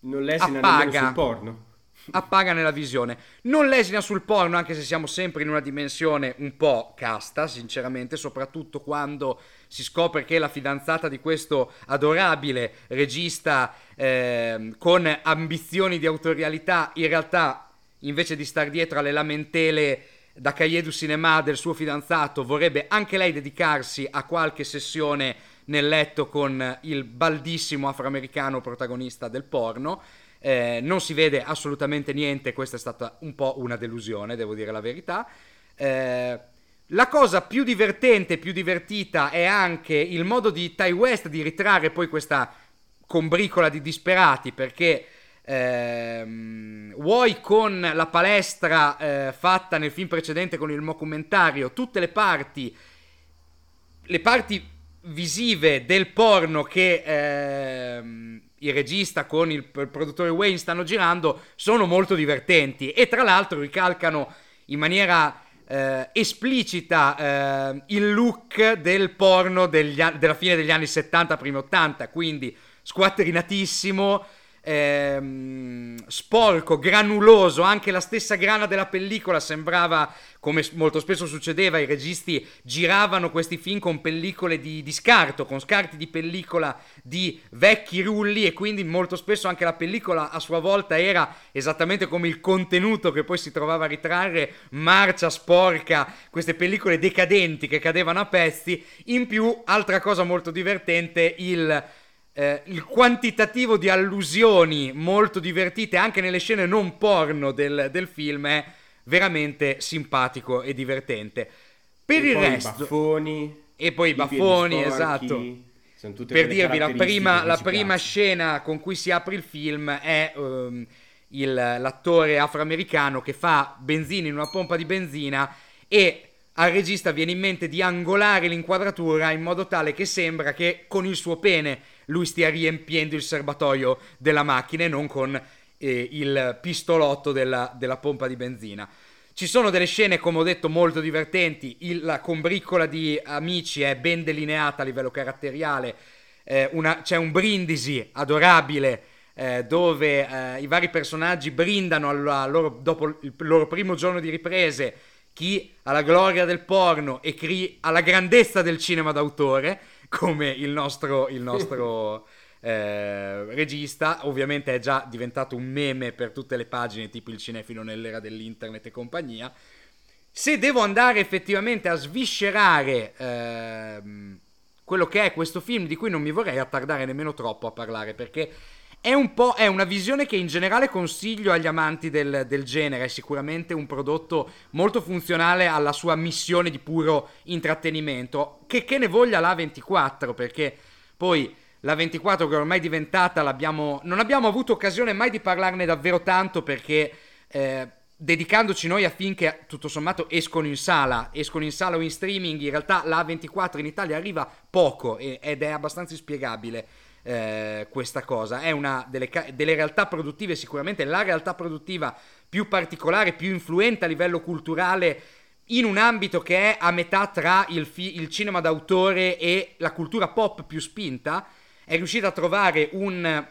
non lesina appaga, sul porno. Appaga nella visione. Non lesina sul porno, anche se siamo sempre in una dimensione un po' casta, sinceramente, soprattutto quando si scopre che la fidanzata di questo adorabile regista eh, con ambizioni di autorialità, in realtà, invece di star dietro alle lamentele da Cahiers du Cinema del suo fidanzato, vorrebbe anche lei dedicarsi a qualche sessione nel letto con il baldissimo afroamericano protagonista del porno. Eh, non si vede assolutamente niente, questa è stata un po' una delusione, devo dire la verità. Eh, la cosa più divertente, più divertita è anche il modo di Ty West di ritrarre poi questa combricola di disperati, perché ehm, vuoi con la palestra eh, fatta nel film precedente con il documentario, tutte le parti, le parti visive del porno che ehm, il regista con il, il produttore Wayne stanno girando sono molto divertenti e tra l'altro ricalcano in maniera eh, esplicita eh, il look del porno degli, della fine degli anni 70, primi 80, quindi squattrinatissimo, ehm, sporco, granuloso, anche la stessa grana della pellicola sembrava, come molto spesso succedeva, i registi giravano questi film con pellicole di, di scarto, con scarti di pellicola di vecchi rulli e quindi molto spesso anche la pellicola a sua volta era esattamente come il contenuto che poi si trovava a ritrarre, marcia sporca, queste pellicole decadenti che cadevano a pezzi, in più altra cosa molto divertente, il eh, il quantitativo di allusioni molto divertite anche nelle scene non porno del, del film è veramente simpatico e divertente. Per e il resto... I baffoni. E poi i baffoni, esatto. Per dirvi, la prima, la prima scena con cui si apre il film è um, il, l'attore afroamericano che fa benzina in una pompa di benzina e al regista viene in mente di angolare l'inquadratura in modo tale che sembra che con il suo pene lui stia riempiendo il serbatoio della macchina e non con eh, il pistolotto della, della, pompa di benzina. Ci sono delle scene, come ho detto, molto divertenti. Il, la combriccola di Amici è ben delineata a livello caratteriale. Eh, una, c'è un brindisi adorabile eh, dove eh, i vari personaggi brindano alla loro, dopo il loro primo giorno di riprese chi alla gloria del porno e chi alla grandezza del cinema d'autore come il nostro, il nostro eh, regista. Ovviamente è già diventato un meme per tutte le pagine, tipo il cinefilo nell'era dell'internet e compagnia. Se devo andare effettivamente a sviscerare ehm, quello che è questo film, di cui non mi vorrei attardare nemmeno troppo a parlare, perché è un po' è una visione che in generale consiglio agli amanti del, del, genere. È sicuramente un prodotto molto funzionale alla sua missione di puro intrattenimento. Che, che ne voglia la 24, perché poi la 24 che ormai è diventata, non abbiamo avuto occasione mai di parlarne davvero tanto perché. Eh, dedicandoci noi a film che tutto sommato escono in sala, escono in sala o in streaming, in realtà la 24 in Italia arriva poco ed è abbastanza inspiegabile eh, questa cosa. È una delle, delle, realtà produttive, sicuramente la realtà produttiva più particolare, più influente a livello culturale in un ambito che è a metà tra il, fi- il cinema d'autore e la cultura pop più spinta. È riuscita a trovare un,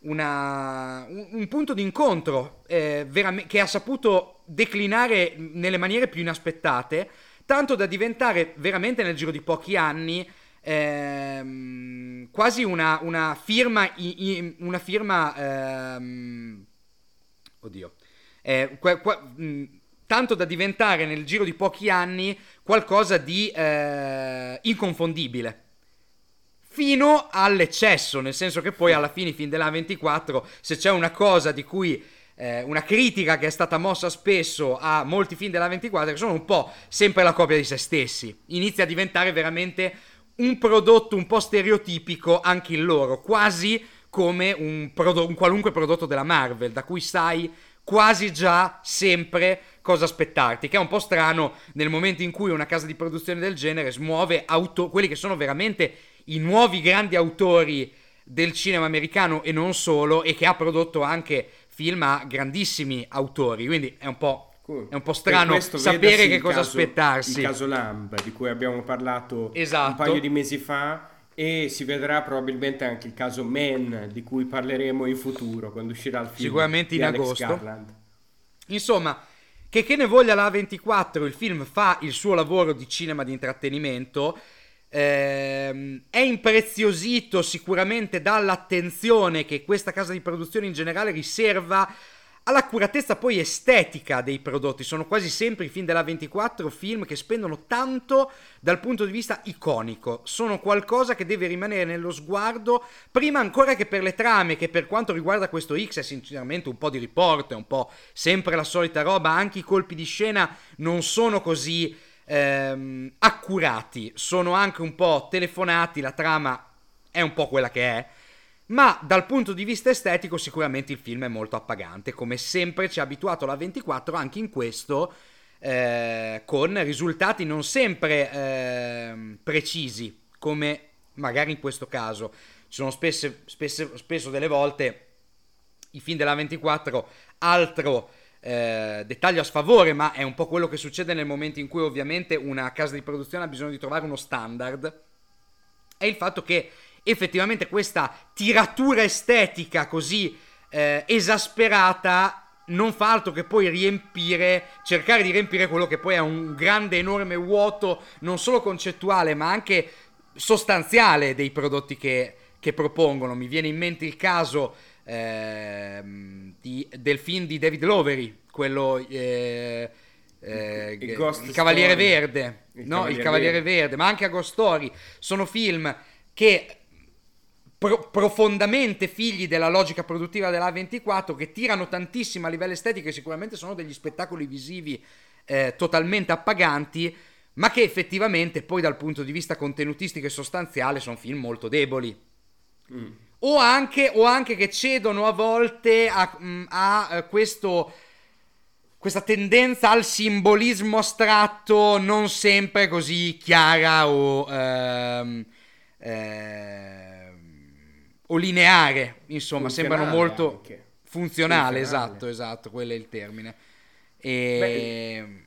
una, un, un punto di incontro eh, veram- che ha saputo declinare nelle maniere più inaspettate, tanto da diventare veramente nel giro di pochi anni ehm, quasi una, una, firma, una firma ehm, oddio, eh, qua, qua, mh, tanto da diventare nel giro di pochi anni qualcosa di eh, inconfondibile. Fino all'eccesso, nel senso che poi alla fine, fin della 24, se c'è una cosa di cui eh, una critica che è stata mossa spesso a molti film della 24 che sono un po' sempre la copia di se stessi. Inizia a diventare veramente un prodotto un po' stereotipico anche il loro, quasi come un, prodo- un qualunque prodotto della Marvel, da cui sai quasi già sempre cosa aspettarti, che è un po' strano nel momento in cui una casa di produzione del genere smuove auto- quelli che sono veramente i nuovi grandi autori del cinema americano e non solo, e che ha prodotto anche film a grandissimi autori, quindi è un po' È un po' strano sapere che cosa caso, aspettarsi. Il caso Lamb, di cui abbiamo parlato esatto. un paio di mesi fa, e si vedrà probabilmente anche il caso Man, di cui parleremo in futuro, quando uscirà il film. Sicuramente in Alex agosto. Garland. Insomma, che che ne voglia la 24, il film fa il suo lavoro di cinema di intrattenimento. Ehm, è impreziosito sicuramente dall'attenzione che questa casa di produzione in generale riserva all'accuratezza poi estetica dei prodotti. Sono quasi sempre i film della 24 film che spendono tanto dal punto di vista iconico. Sono qualcosa che deve rimanere nello sguardo prima ancora che per le trame, che per quanto riguarda questo X è sinceramente un po' di riporto, è un po' sempre la solita roba. Anche i colpi di scena non sono così ehm, accurati, sono anche un po' telefonati, la trama è un po' quella che è ma dal punto di vista estetico sicuramente il film è molto appagante, come sempre ci ha abituato la 24 anche in questo, eh, con risultati non sempre eh, precisi, come magari in questo caso. ci sono spesse, spesse, spesso delle volte i film della 24 altro eh, dettaglio a sfavore, ma è un po' quello che succede nel momento in cui ovviamente una casa di produzione ha bisogno di trovare uno standard, è il fatto che effettivamente questa tiratura estetica così eh, esasperata non fa altro che poi riempire, cercare di riempire quello che poi è un grande, enorme vuoto, non solo concettuale, ma anche sostanziale dei prodotti che, che propongono. Mi viene in mente il caso eh, di, del film di David Lovery, quello... Eh, eh, il, il, Cavaliere Story. Verde, il no, Cavaliere il Cavaliere Verde. Verde, ma anche Agostori, sono film che pro- profondamente figli della logica produttiva della 24 che tirano tantissimo a livello estetico e sicuramente sono degli spettacoli visivi eh, totalmente appaganti, ma che effettivamente poi dal punto di vista contenutistico e sostanziale sono film molto deboli. Mm. O, anche, o anche, che cedono a volte a, mm, a, eh, questo questa tendenza al simbolismo astratto non sempre così chiara o, ehm, ehm, o lineare, insomma, sembrano molto anche. funzionale, funzionale, esatto, esatto, quello è il termine. E...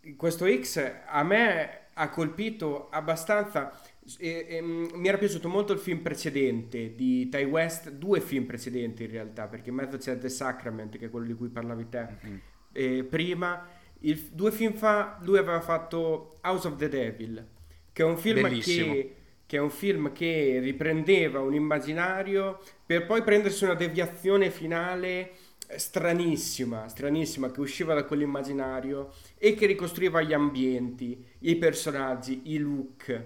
Beh, questo X a me ha colpito abbastanza. E, e, mi era piaciuto molto il film precedente di Ty West, due film precedenti in realtà, perché in mezzo c'è The Sacrament, che è quello di cui parlavi te. Mm-hmm eh, prima, il, due film fa, lui aveva fatto House of the Devil, che è un film che, che, è un film che riprendeva un immaginario per poi prendersi una deviazione finale stranissima, stranissima, che usciva da quell'immaginario e che ricostruiva gli ambienti, i personaggi, i look,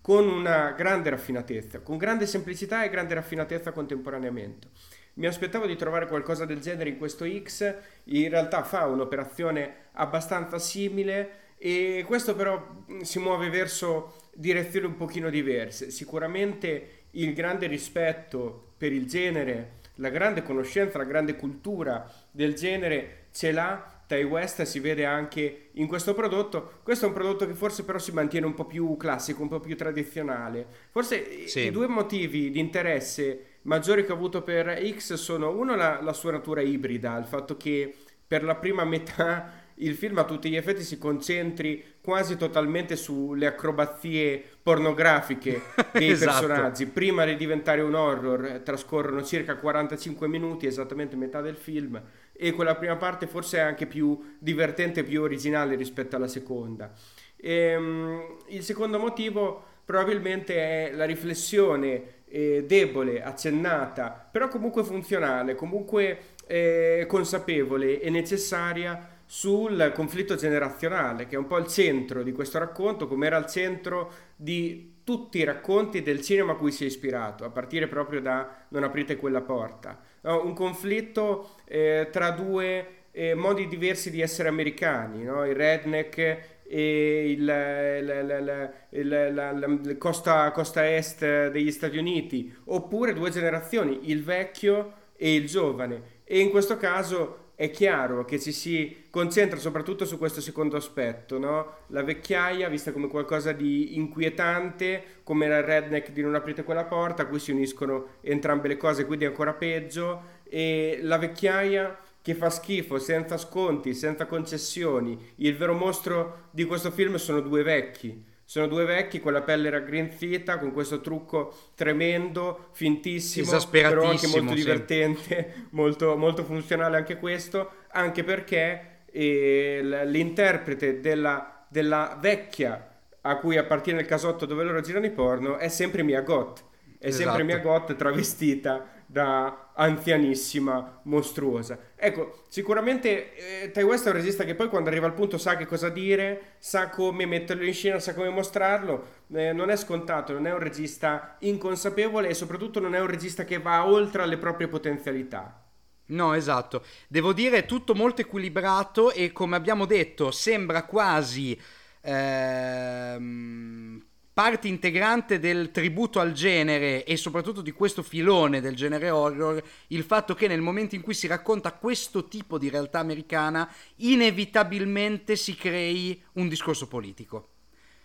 con una grande raffinatezza, con grande semplicità e grande raffinatezza contemporaneamente. Mi aspettavo di trovare qualcosa del genere in questo X, in realtà fa un'operazione abbastanza simile e questo però si muove verso direzioni un pochino diverse. Sicuramente il grande rispetto per il genere, la grande conoscenza, la grande cultura del genere ce l'ha Ty West si vede anche in questo prodotto. Questo è un prodotto che forse però si mantiene un po' più classico, un po' più tradizionale. Forse sì. i due motivi di interesse maggiori che ho avuto per X sono uno la, la sua natura ibrida, il fatto che per la prima metà il film a tutti gli effetti si concentri quasi totalmente sulle acrobazie pornografiche dei esatto. personaggi. Prima di diventare un horror trascorrono circa 45 minuti, esattamente metà del film, e quella prima parte forse è anche più divertente più originale rispetto alla seconda. E, um, il secondo motivo probabilmente è la riflessione eh, debole, accennata, però comunque funzionale, comunque eh, consapevole e necessaria sul conflitto generazionale, che è un po' il centro di questo racconto, come era il centro di tutti i racconti del cinema a cui si è ispirato, a partire proprio da Non aprite quella porta. No, un conflitto eh, tra due eh, modi diversi di essere americani, no? il redneck e il, la, la, la, la, costa, costa est degli Stati Uniti, oppure due generazioni, il vecchio e il giovane. E in questo caso è chiaro che ci si concentra soprattutto su questo secondo aspetto, no? la vecchiaia vista come qualcosa di inquietante, come il redneck di non aprite quella porta, a cui si uniscono entrambe le cose, quindi ancora peggio, e la vecchiaia che fa schifo, senza sconti, senza concessioni. Il vero mostro di questo film sono due vecchi. Sono due vecchi con la pelle raggrinzita, con questo trucco tremendo, fintissimo, però anche molto divertente, sì. molto, molto funzionale anche questo, anche perché eh, l'interprete della, della vecchia a cui appartiene il casotto dove loro girano i porno è sempre Mia Gott. È esatto. sempre Mia Gott travestita da anzianissima, mostruosa. Ecco, sicuramente eh, Tai West è un regista che poi quando arriva al punto sa che cosa dire, sa come metterlo in scena, sa come mostrarlo, eh, non è scontato, non è un regista inconsapevole e soprattutto non è un regista che va oltre alle proprie potenzialità. No, esatto. Devo dire tutto molto equilibrato e come abbiamo detto sembra quasi ehm, parte integrante del tributo al genere e soprattutto di questo filone del genere horror il fatto che nel momento in cui si racconta questo tipo di realtà americana inevitabilmente si crei un discorso politico.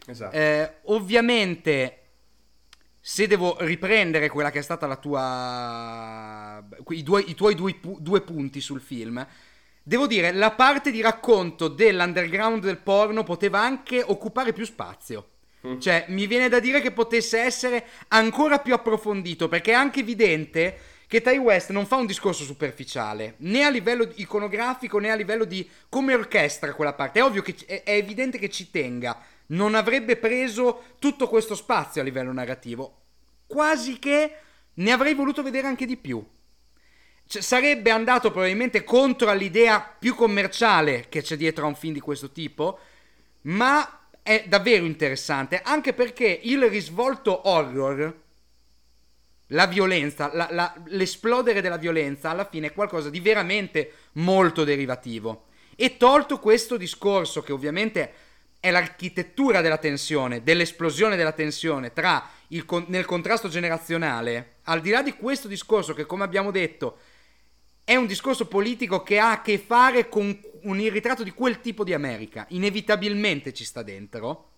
Esatto. Eh, ovviamente se devo riprendere quella che è stata la tua... i, due, i tuoi due, due punti sul film, devo dire, la parte di racconto dell'underground del porno poteva anche occupare più spazio. Mm. Cioè, mi viene da dire che potesse essere ancora più approfondito, perché è anche evidente che Ty West non fa un discorso superficiale, né a livello iconografico né a livello di come orchestra quella parte. È ovvio che è, evidente che ci tenga, non avrebbe preso tutto questo spazio a livello narrativo. Quasi che ne avrei voluto vedere anche di più. Cioè, sarebbe andato probabilmente contro all'idea più commerciale che c'è dietro a un film di questo tipo, ma è davvero interessante, anche perché il risvolto horror, la violenza, la, la, l'esplodere della violenza, alla fine è qualcosa di veramente molto derivativo. E tolto questo discorso, che ovviamente è l'architettura della tensione, dell'esplosione della tensione tra il, nel contrasto generazionale, al di là di questo discorso che, come abbiamo detto, è un discorso politico che ha a che fare con un ritratto di quel tipo di America. Inevitabilmente ci sta dentro.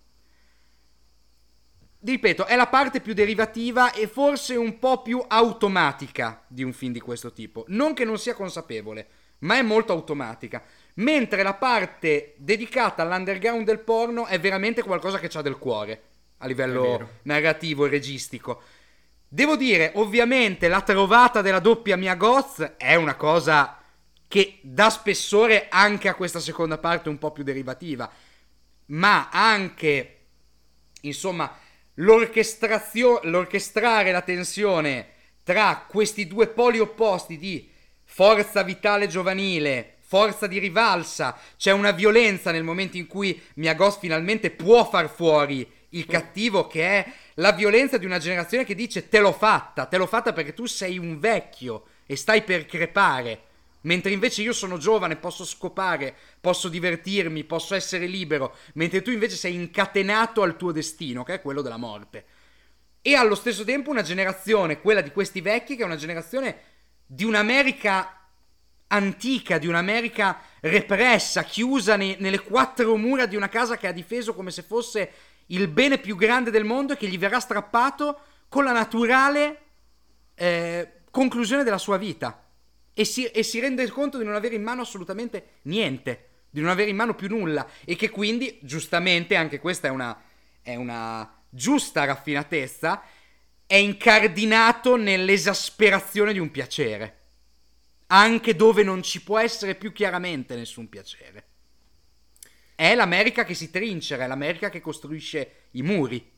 Ripeto, è la parte più derivativa e forse un po' più automatica di un film di questo tipo. Non che non sia consapevole, ma è molto automatica. Mentre la parte dedicata all'underground del porno è veramente qualcosa che ha del cuore a livello narrativo e registico. Devo dire, ovviamente, la trovata della doppia Mia Goz è una cosa che dà spessore anche a questa seconda parte un po' più derivativa, ma anche, insomma, l'orchestrare la tensione tra questi due poli opposti di forza vitale giovanile, forza di rivalsa, c'è una violenza nel momento in cui Mia Goz finalmente può far fuori il cattivo che è la violenza di una generazione che dice te l'ho fatta, te l'ho fatta perché tu sei un vecchio e stai per crepare. Mentre invece io sono giovane, posso scopare, posso divertirmi, posso essere libero, mentre tu invece sei incatenato al tuo destino, che è quello della morte. E allo stesso tempo una generazione, quella di questi vecchi, che è una generazione di un'America antica, di un'America repressa, chiusa ne- nelle quattro mura di una casa che ha difeso come se fosse il bene più grande del mondo e che gli verrà strappato con la naturale eh, conclusione della sua vita. E si, e si rende conto di non avere in mano assolutamente niente, di non avere in mano più nulla. E che quindi, giustamente, anche questa è una, è una giusta raffinatezza, è incardinato nell'esasperazione di un piacere, anche dove non ci può essere più chiaramente nessun piacere. È l'America che si trincera, è l'America che costruisce i muri,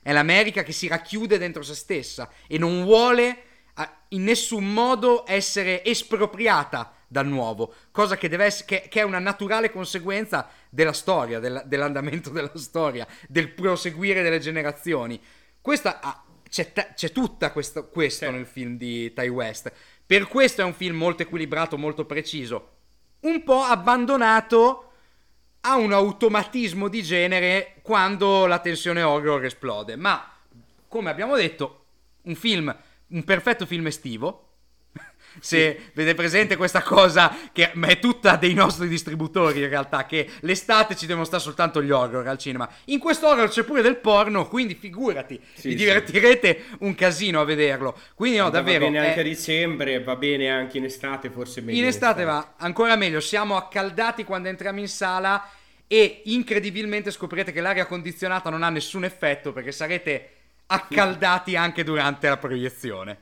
è l'America che si racchiude dentro se stessa e non vuole in nessun modo essere espropriata dal nuovo, cosa che, deve essere, che, che è una naturale conseguenza della storia, del, dell'andamento della storia, del proseguire delle generazioni. Questa, ah, c'è, c'è tutta questo, questo sì. nel film di Ty West. Per questo è un film molto equilibrato, molto preciso, un po' abbandonato ha un automatismo di genere quando la tensione horror esplode. Ma, come abbiamo detto, un film, un perfetto film estivo. Se sì. vede presente questa cosa, che è tutta dei nostri distributori in realtà, che l'estate ci devono stare soltanto gli horror al cinema. In questo horror c'è pure del porno, quindi figurati, sì, vi divertirete sì. un casino a vederlo. Quindi no, davvero... Va bene anche a dicembre, va bene anche in estate, forse meglio. In estate, in estate va ancora meglio, siamo accaldati quando entriamo in sala e incredibilmente scoprirete che l'aria condizionata non ha nessun effetto perché sarete accaldati anche durante la proiezione.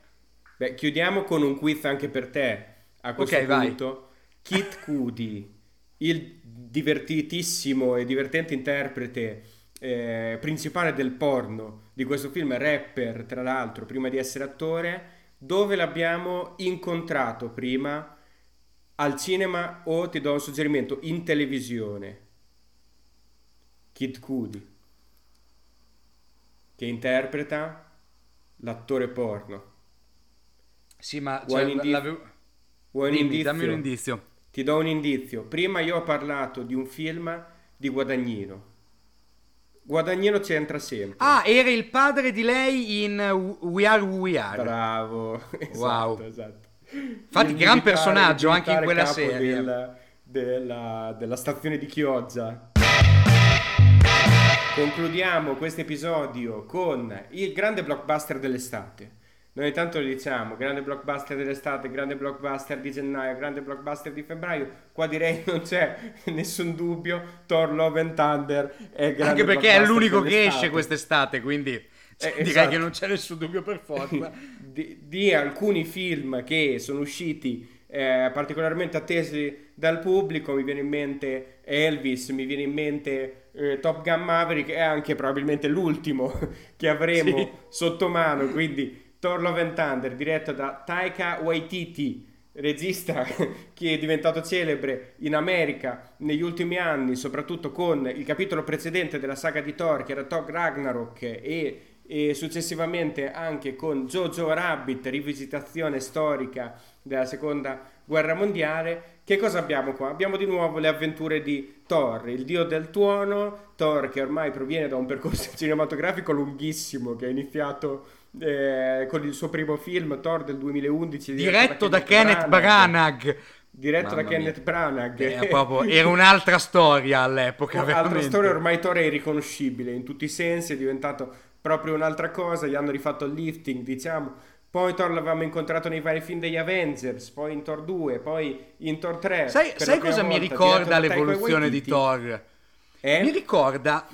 Beh, chiudiamo con un quiz anche per te a questo okay, punto. Vai. Kit Cudi, il divertitissimo e divertente interprete eh, principale del porno di questo film, rapper tra l'altro, prima di essere attore, dove l'abbiamo incontrato prima? Al cinema o ti do un suggerimento in televisione? Kid Cudi, che interpreta l'attore porno. Sì, ma vuoi, cioè, un, indiz- la... vuoi Dimmi, un indizio? Dammi un indizio. Ti do un indizio. Prima io ho parlato di un film di Guadagnino. Guadagnino c'entra sempre. Ah, era il padre di lei in We Are Who We Are. Bravo. Esatto, wow. Esatto. Infatti, il gran militare, personaggio anche in quella serie. Del, della, della stazione di Chioggia. Concludiamo questo episodio con il grande blockbuster dell'estate. Noi intanto lo diciamo, grande blockbuster dell'estate, grande blockbuster di gennaio, grande blockbuster di febbraio. Qua direi non c'è nessun dubbio, Thor Love and Thunder è grande Anche perché è l'unico che esce quest'estate, quindi Eh, direi esatto. che non c'è nessun dubbio per forza. di, di alcuni film che sono usciti eh, particolarmente attesi dal pubblico, mi viene in mente Elvis, mi viene in mente eh, Top Gun Maverick e anche probabilmente l'ultimo che avremo Sì. sotto mano, quindi Thor Love and Thunder, diretto da Taika Waititi, regista che è diventato celebre in America negli ultimi anni, soprattutto con il capitolo precedente della saga di Thor, che era Thor Ragnarok, e, e successivamente anche con Jojo Rabbit, rivisitazione storica della seconda guerra mondiale. Che cosa abbiamo qua? Abbiamo di nuovo le avventure di Thor, il dio del tuono, Thor che ormai proviene da un percorso cinematografico lunghissimo che ha iniziato eh, con il suo primo film Thor del 2011 Diretto da Kenneth Branagh. diretto da Mamma Kenneth mia. Branagh Era, proprio- era un'altra storia all'epoca. Altra veramente. storia ormai Thor è irriconoscibile in tutti i sensi, è diventato proprio un'altra cosa, gli hanno rifatto il lifting, diciamo. Poi Thor l'avevamo incontrato nei vari film degli Avengers, poi in Thor 2, poi in Thor 3. Sai, sai cosa mi volta, diretto ricorda l'evoluzione di. Thor? Eh? Mi ricorda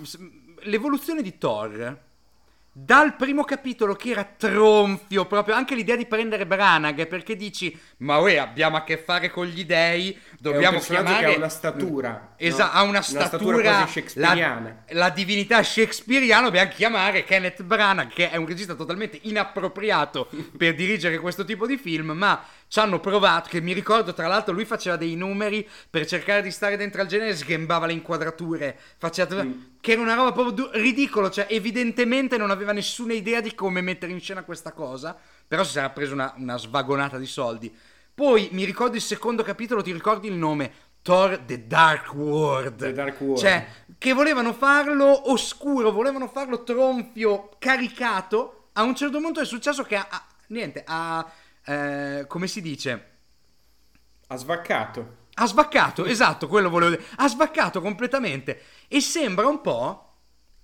l'evoluzione di Thor dal primo capitolo che era tronfio proprio anche l'idea di prendere Branagh perché dici ma uè abbiamo a che fare con gli dei dobbiamo chiamare che ha una statura. Esa- no? ha una statura, quasi shakespeariana. la, la divinità shakespeariana dobbiamo chiamare Kenneth Branagh che è un regista totalmente inappropriato per dirigere questo tipo di film ma ci hanno provato che mi ricordo tra l'altro lui faceva dei numeri per cercare di stare dentro al genere sghembava le inquadrature faceva Mm. Che era una roba proprio ridicolo cioè evidentemente non aveva nessuna idea di come mettere in scena questa cosa però si sarà preso una, una svagonata di soldi poi mi ricordo il secondo capitolo ti ricordi il nome Thor The Dark World The Dark World. cioè che volevano farlo oscuro volevano farlo tronfio caricato a un certo punto è successo che ha, ha- niente ha eh, come si dice Ha svaccato. ha svaccato, esatto, quello volevo dire. Ha svaccato completamente. E sembra un po'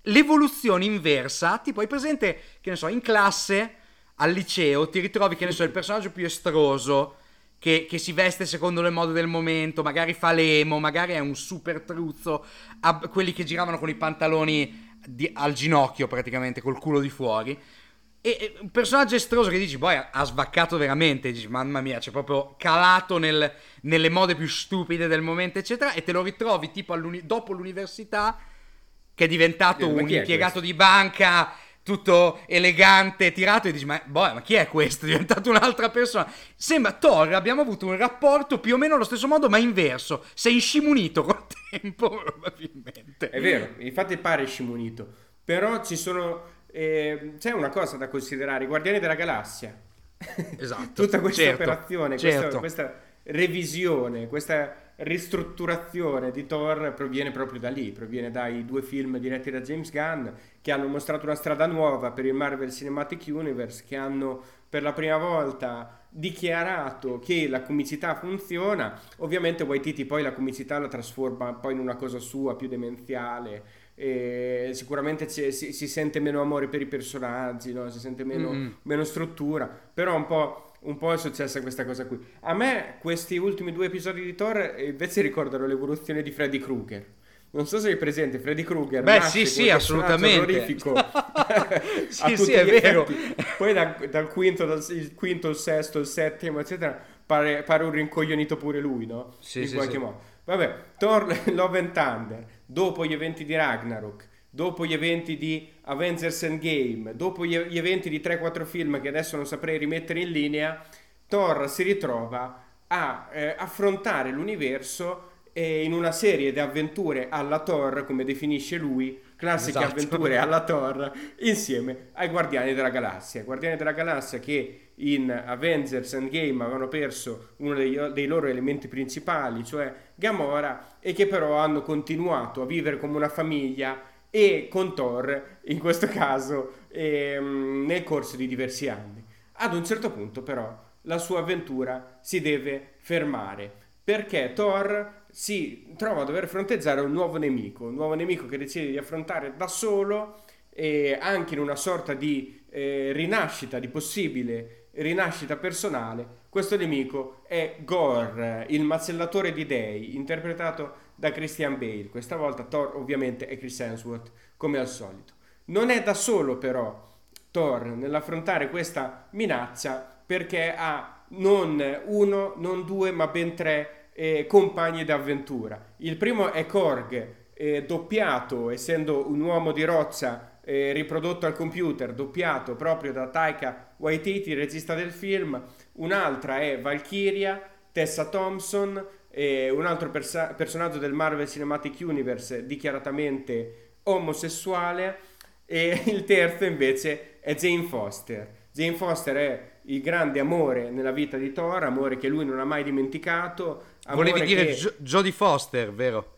l'evoluzione inversa. Tipo, hai presente, che ne so, in classe, al liceo, ti ritrovi, che ne so, il personaggio più estroso, che, che si veste secondo le mode del momento, magari fa l'emo, magari è un super truzzo, ha quelli che giravano con i pantaloni di- al ginocchio praticamente, col culo di fuori. E un personaggio estroso che dici, poi ha, svaccato veramente, dici, mamma mia, c'è proprio calato nel- nelle mode più stupide del momento, eccetera, e te lo ritrovi tipo dopo l'università, che è diventato Eh, un è impiegato di banca, tutto elegante, tirato, e dici, ma, boh, ma chi è questo? È diventato un'altra persona. Sembra, Thor, abbiamo avuto un rapporto più o meno allo stesso modo, ma inverso. Sei inscimunito col tempo, probabilmente. È vero, infatti pare scimunito. Però ci sono. Eh, c'è una cosa da considerare: i Guardiani della Galassia. Esatto, Tutta questa certo, operazione, certo. questa, questa revisione, questa ristrutturazione di Thor proviene proprio da lì, proviene dai due film diretti da James Gunn che hanno mostrato una strada nuova per il Marvel Cinematic Universe, che hanno per la prima volta dichiarato che la comicità funziona. Ovviamente Waititi poi la comicità la trasforma poi in una cosa sua più demenziale. E sicuramente c'è- si, si sente meno amore per i personaggi, no? si sente meno, Mm. meno struttura, però un po', un po' è successa questa cosa qui. A me questi ultimi due episodi di Thor invece ricordano l'evoluzione di Freddy Krueger. Non so se hai presente Freddy Krueger. Beh, sì, sì, assolutamente. Sì, sì, è vero. effetti. Poi da- dal quinto, dal il quinto, il sesto, il settimo, eccetera, pare, pare un rincoglionito pure lui, no? Sì, In sì, qualche sì. modo. Vabbè, Thor Love and Thunder, dopo gli eventi di Ragnarok, dopo gli eventi di Avengers Endgame, dopo gli, eventi di 3-4 film che adesso non saprei rimettere in linea, Thor si ritrova a eh, affrontare l'universo eh, in una serie di avventure alla Thor, come definisce lui, classiche Esatto. avventure alla Thor, insieme ai Guardiani della Galassia. Guardiani della Galassia che in Avengers Endgame avevano perso uno dei, dei loro elementi principali, cioè Gamora, e che però hanno continuato a vivere come una famiglia e con Thor, in questo caso, ehm, nel corso di diversi anni. Ad un certo punto però la sua avventura si deve fermare perché Thor si trova a dover fronteggiare un nuovo nemico, un nuovo nemico che decide di affrontare da solo e anche in una sorta di eh, rinascita, di possibile rinascita personale. Questo nemico è Gore, il macellatore di dei, interpretato da Christian Bale. Questa volta Thor ovviamente è Chris Hemsworth, come al solito. Non è da solo però Thor nell'affrontare questa minaccia perché ha non uno, non due, ma ben tre eh, compagni d'avventura. Il primo è Korg, eh, doppiato, essendo un uomo di roccia eh, riprodotto al computer, doppiato proprio da Taika Waititi, regista del film. Un'altra è Valkyria, Tessa Thompson, un altro persa- personaggio del Marvel Cinematic Universe dichiaratamente omosessuale e il terzo invece è Jane Foster. Jane Foster è il grande amore nella vita di Thor, amore che lui non ha mai dimenticato. Volevi dire che... jo- Jodie Foster, vero?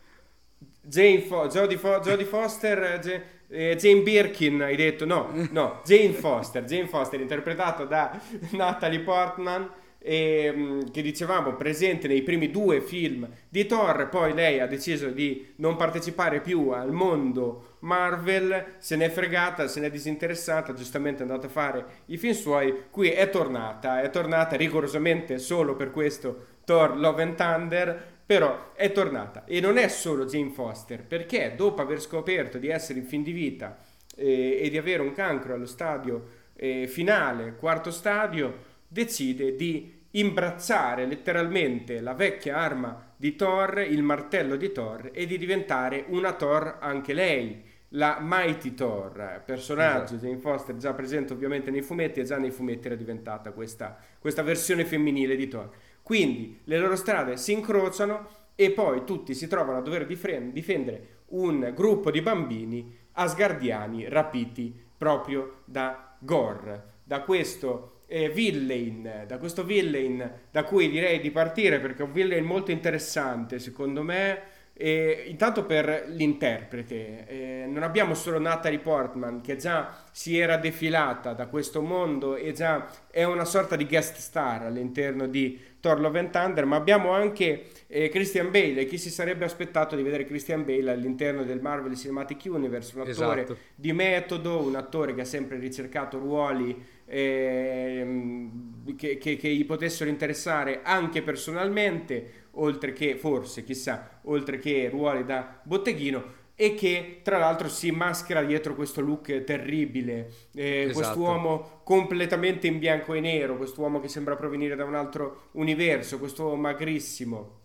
Jane Fo- Jodie, Fo- Jodie Foster, J- eh, Jane Birkin, hai detto? No, no, Jane Foster, Jane Foster interpretata da Natalie Portman e, mm, che dicevamo presente nei primi due film di Thor, poi lei ha deciso di non partecipare più al mondo Marvel, se n'è fregata, se n'è disinteressata, giustamente è andata a fare i film suoi, qui è tornata, è tornata rigorosamente solo per questo Thor Love and Thunder, però è tornata e non è solo Jane Foster, perché dopo aver scoperto di essere in fin di vita eh, e di avere un cancro allo stadio eh, finale, quarto stadio, decide di imbrazzare letteralmente la vecchia arma di Thor, il martello di Thor, e di diventare una Thor anche lei, la Mighty Thor, personaggio esatto. Jane Foster già presente ovviamente nei fumetti e già nei fumetti era diventata questa, questa versione femminile di Thor. Quindi le loro strade si incrociano e poi tutti si trovano a dover difendere un gruppo di bambini asgardiani rapiti proprio da Gore, da questo eh, villain, da questo villain da cui direi di partire perché è un villain molto interessante secondo me. E intanto per l'interprete, eh, non abbiamo solo Natalie Portman che già si era defilata da questo mondo e già è una sorta di guest star all'interno di Thor Love and Thunder, ma abbiamo anche eh, Christian Bale. Chi si sarebbe aspettato di vedere Christian Bale all'interno del Marvel Cinematic Universe? Un attore esatto. di metodo, un attore che ha sempre ricercato ruoli eh, che, che, che, gli potessero interessare anche personalmente, oltre che forse, chissà, oltre che ruoli da botteghino e che tra l'altro si maschera dietro questo look terribile, eh, esatto. quest'uomo completamente in bianco e nero, quest'uomo che sembra provenire da un altro universo, quest'uomo magrissimo,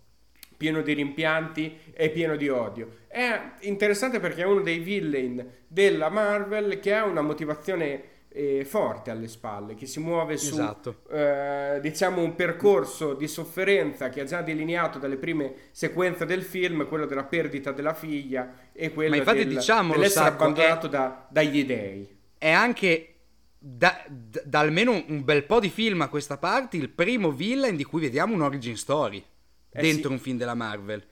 pieno di rimpianti e pieno di odio. È interessante perché è uno dei villain della Marvel che ha una motivazione eh, forte alle spalle, che si muove su esatto. eh, diciamo un percorso di sofferenza che ha già delineato dalle prime sequenze del film, quello della perdita della figlia e quello del, diciamolo, dell'essere Sacco, abbandonato è, da, dagli dei. È anche da, da, da, almeno un bel po' di film a questa parte il primo villain di cui vediamo un origin story eh dentro sì. un film della Marvel.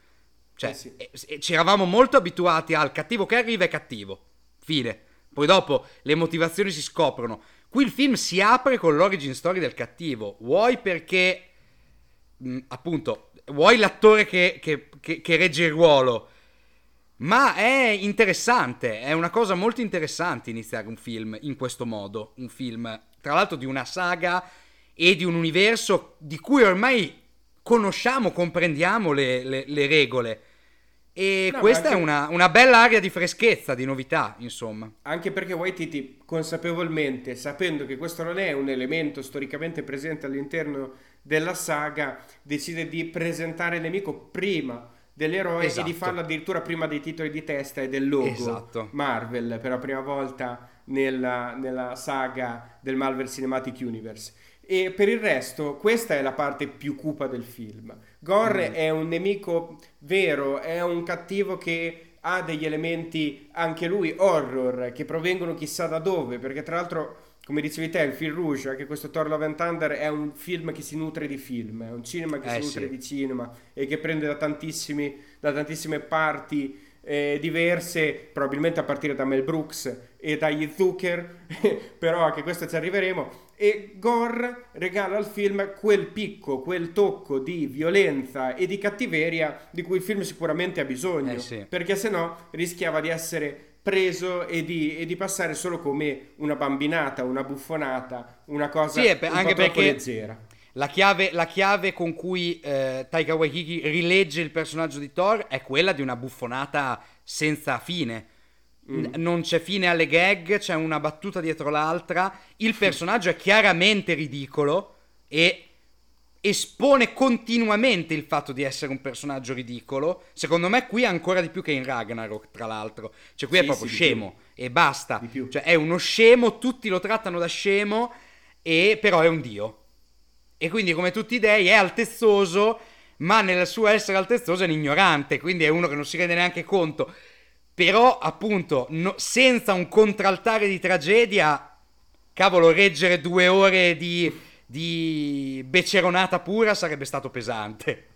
Cioè, eh sì. eh, ci eravamo molto abituati al cattivo che arriva è cattivo. Fine. Poi dopo le motivazioni si scoprono. Qui il film si apre con l'origin story del cattivo. Vuoi perché, mh, mm, appunto, vuoi l'attore che, che, che, che regge il ruolo. Ma è interessante, è una cosa molto interessante iniziare un film in questo modo. Un film, tra l'altro, di una saga e di un universo di cui ormai conosciamo, comprendiamo le, le, le regole. E no, questa anche... è una, una, bella aria di freschezza, di novità, insomma. Anche perché Waititi, consapevolmente, sapendo che questo non è un elemento storicamente presente all'interno della saga, decide di presentare il nemico prima dell'eroe esatto. e di esatto. farlo addirittura prima dei titoli di testa e del logo esatto. Marvel per la prima volta nella, nella saga del Marvel Cinematic Universe. E per il resto, questa è la parte più cupa del film. Gore mm. è un nemico vero, è un cattivo che ha degli elementi, anche lui, horror, che provengono chissà da dove, perché tra l'altro, come dicevi te, il film Rouge, anche questo Thor Love and Thunder, è un film che si nutre di film, è un cinema che eh, si nutre sì. di cinema e che prende da, da tantissime parti eh, diverse, probabilmente a partire da Mel Brooks e dagli Zucker, però anche questo ci arriveremo e Gore regala al film quel picco, quel tocco di violenza e di cattiveria di cui il film sicuramente ha bisogno, Eh sì. perché se no rischiava di essere preso e di, e di passare solo come una bambinata, una buffonata, una cosa Sì, per- un anche perché- leggera. La chiave, la chiave con cui eh, Taika Waititi rilegge il personaggio di Thor è quella di una buffonata senza fine. N- Non c'è fine alle gag, c'è una battuta dietro l'altra. Il personaggio è chiaramente ridicolo e espone continuamente il fatto di essere un personaggio ridicolo. Secondo me qui ancora di più che in Ragnarok, tra l'altro. Cioè qui è Sì, proprio sì, scemo e basta. Cioè è uno scemo, tutti lo trattano da scemo e però è un dio. E quindi come tutti i dei è altezzoso, ma nel suo essere altezzoso è un ignorante, quindi è uno che non si rende neanche conto. Però appunto no- senza un contraltare di tragedia, cavolo, reggere due ore di, di beceronata pura sarebbe stato pesante.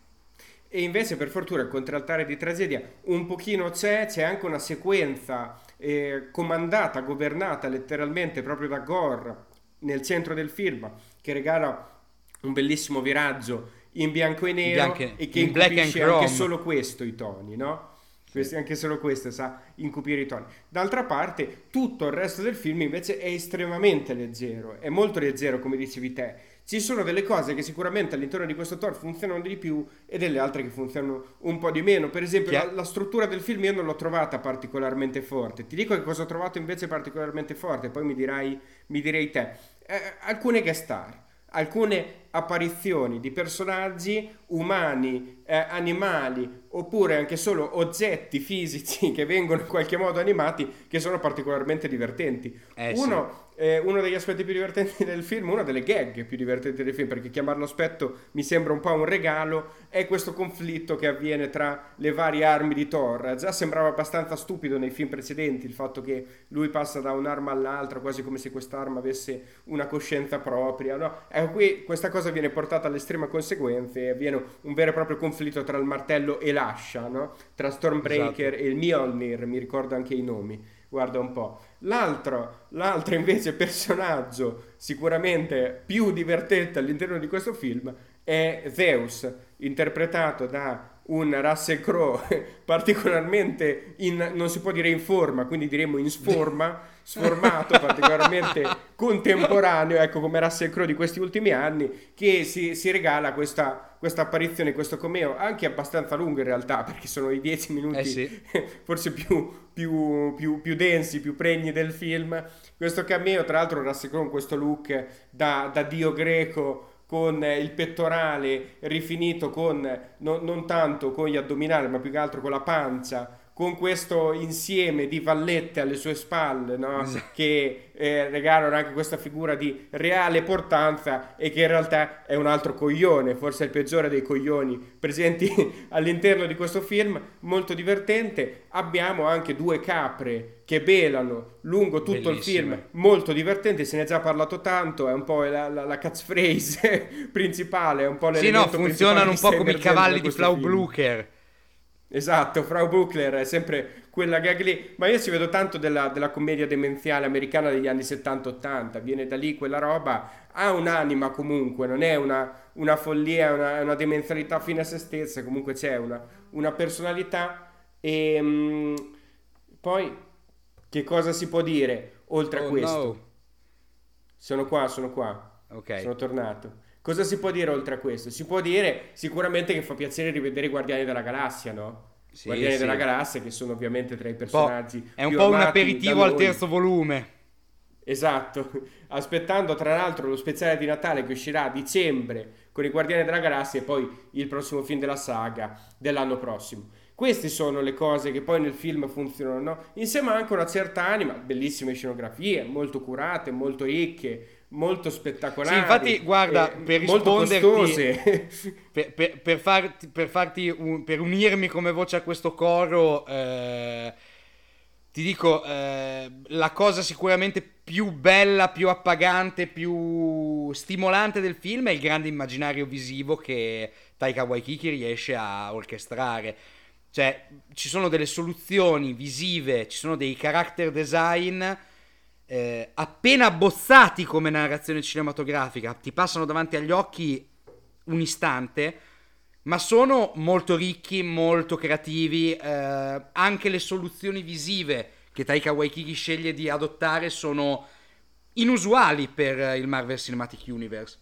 E invece, per fortuna, il contraltare di tragedia un pochino c'è, c'è anche una sequenza eh, comandata, governata letteralmente proprio da Gore nel centro del film, che regala un bellissimo viraggio in bianco e nero bianco e- che incupisce anche solo questo i toni, no? Questi- anche solo questo sa incupire i toni. D'altra parte, tutto il resto del film invece è estremamente leggero, è molto leggero, come dicevi te. Ci sono delle cose che sicuramente all'interno di questo Thor funzionano di più e delle altre che funzionano un po' di meno. Per esempio, la, la struttura del film io non l'ho trovata particolarmente forte. Ti dico che cosa ho trovato invece particolarmente forte, poi mi dirai, mi direi te. Eh, alcune guest star, alcune apparizioni di personaggi umani, eh, animali, oppure anche solo oggetti fisici che vengono in qualche modo animati, che sono particolarmente divertenti. Eh, uno, eh, uno degli aspetti più divertenti del film, una delle gag più divertenti del film, perché chiamarlo aspetto mi sembra un po' un regalo, è questo conflitto che avviene tra le varie armi di Thor. Già sembrava abbastanza stupido nei film precedenti il fatto che lui passa da un'arma all'altra, quasi come se quest'arma avesse una coscienza propria. No? Ecco, qui questa cosa viene portata all'estrema conseguenza e avviene un vero e proprio conflitto tra il martello e l'ascia, no? tra Stormbreaker e il Mjolnir, mi ricordo anche i nomi. Guarda un po'. L'altro, l'altro invece personaggio sicuramente più divertente all'interno di questo film è Zeus, interpretato da un Russell Crowe particolarmente in, non si può dire in forma, quindi diremmo in sforma, sformato, particolarmente contemporaneo, ecco come Russell Crowe di questi ultimi anni, che si, si regala questa, questa apparizione, questo cameo, anche abbastanza lungo in realtà, perché sono i dieci minuti Eh sì. forse più, più, più, più densi, più pregni del film. Questo cameo, tra l'altro, Russell Crowe con questo look da, da dio greco con il pettorale rifinito con non, non tanto con gli addominali, ma più che altro con la pancia. Con questo insieme di vallette alle sue spalle, no? Esatto. che eh, regalano anche questa figura di reale portanza e che in realtà è un altro coglione, forse il peggiore dei coglioni presenti all'interno di questo film, molto divertente. Abbiamo anche due capre che belano lungo tutto il Bellissime. film, molto divertente, se ne è già parlato tanto, è un po' la, la, la catchphrase principale, è un po' Sì, no, l'elemento funzionano un po' come i cavalli di Flau. Blucher. Esatto, Frau Buchler è sempre quella gag lì, ma io ci vedo tanto della, della commedia demenziale americana degli anni 70-80, viene da lì quella roba, ha un'anima comunque, non è una, una follia, una, una demenzialità fine a se stessa, comunque c'è una, una personalità e mm, poi che cosa si può dire oltre a Oh, questo? no. Sono qua, sono qua. Ok. Sono tornato. Cosa si può dire oltre a questo? Si può dire sicuramente che fa piacere rivedere i Guardiani della Galassia, no? Sì, Guardiani sì. della Galassia che sono ovviamente tra i Un po'- personaggi è un po' un aperitivo al terzo volume. Esatto, aspettando tra l'altro lo speciale di Natale che uscirà a dicembre con i Guardiani della Galassia e poi il prossimo film della saga dell'anno prossimo. Queste sono le cose che poi nel film funzionano, no? Insieme anche una certa anima, bellissime scenografie, molto curate, molto ricche, molto spettacolari. Sì, infatti, guarda, per molto risponderti- costose. Per, per- per farti, per farti un- per unirmi come voce a questo coro, eh, ti dico, eh, la cosa sicuramente più bella, più appagante, più stimolante del film è il grande immaginario visivo che Taika Waititi riesce a orchestrare. Cioè, ci sono delle soluzioni visive, ci sono dei character design eh, appena abbozzati come narrazione cinematografica, ti passano davanti agli occhi un istante, ma sono molto ricchi, molto creativi, eh, anche le soluzioni visive che Taika Waititi sceglie di adottare sono inusuali per il Marvel Cinematic Universe.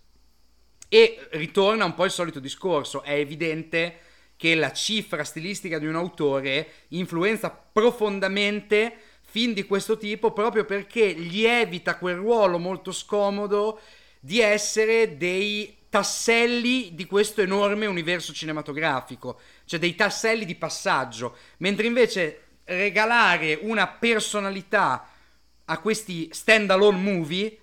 E ritorna un po' il solito discorso, è evidente che la cifra stilistica di un autore influenza profondamente film di questo tipo proprio perché gli evita quel ruolo molto scomodo di essere dei tasselli di questo enorme universo cinematografico, cioè dei tasselli di passaggio, mentre invece regalare una personalità a questi stand-alone movie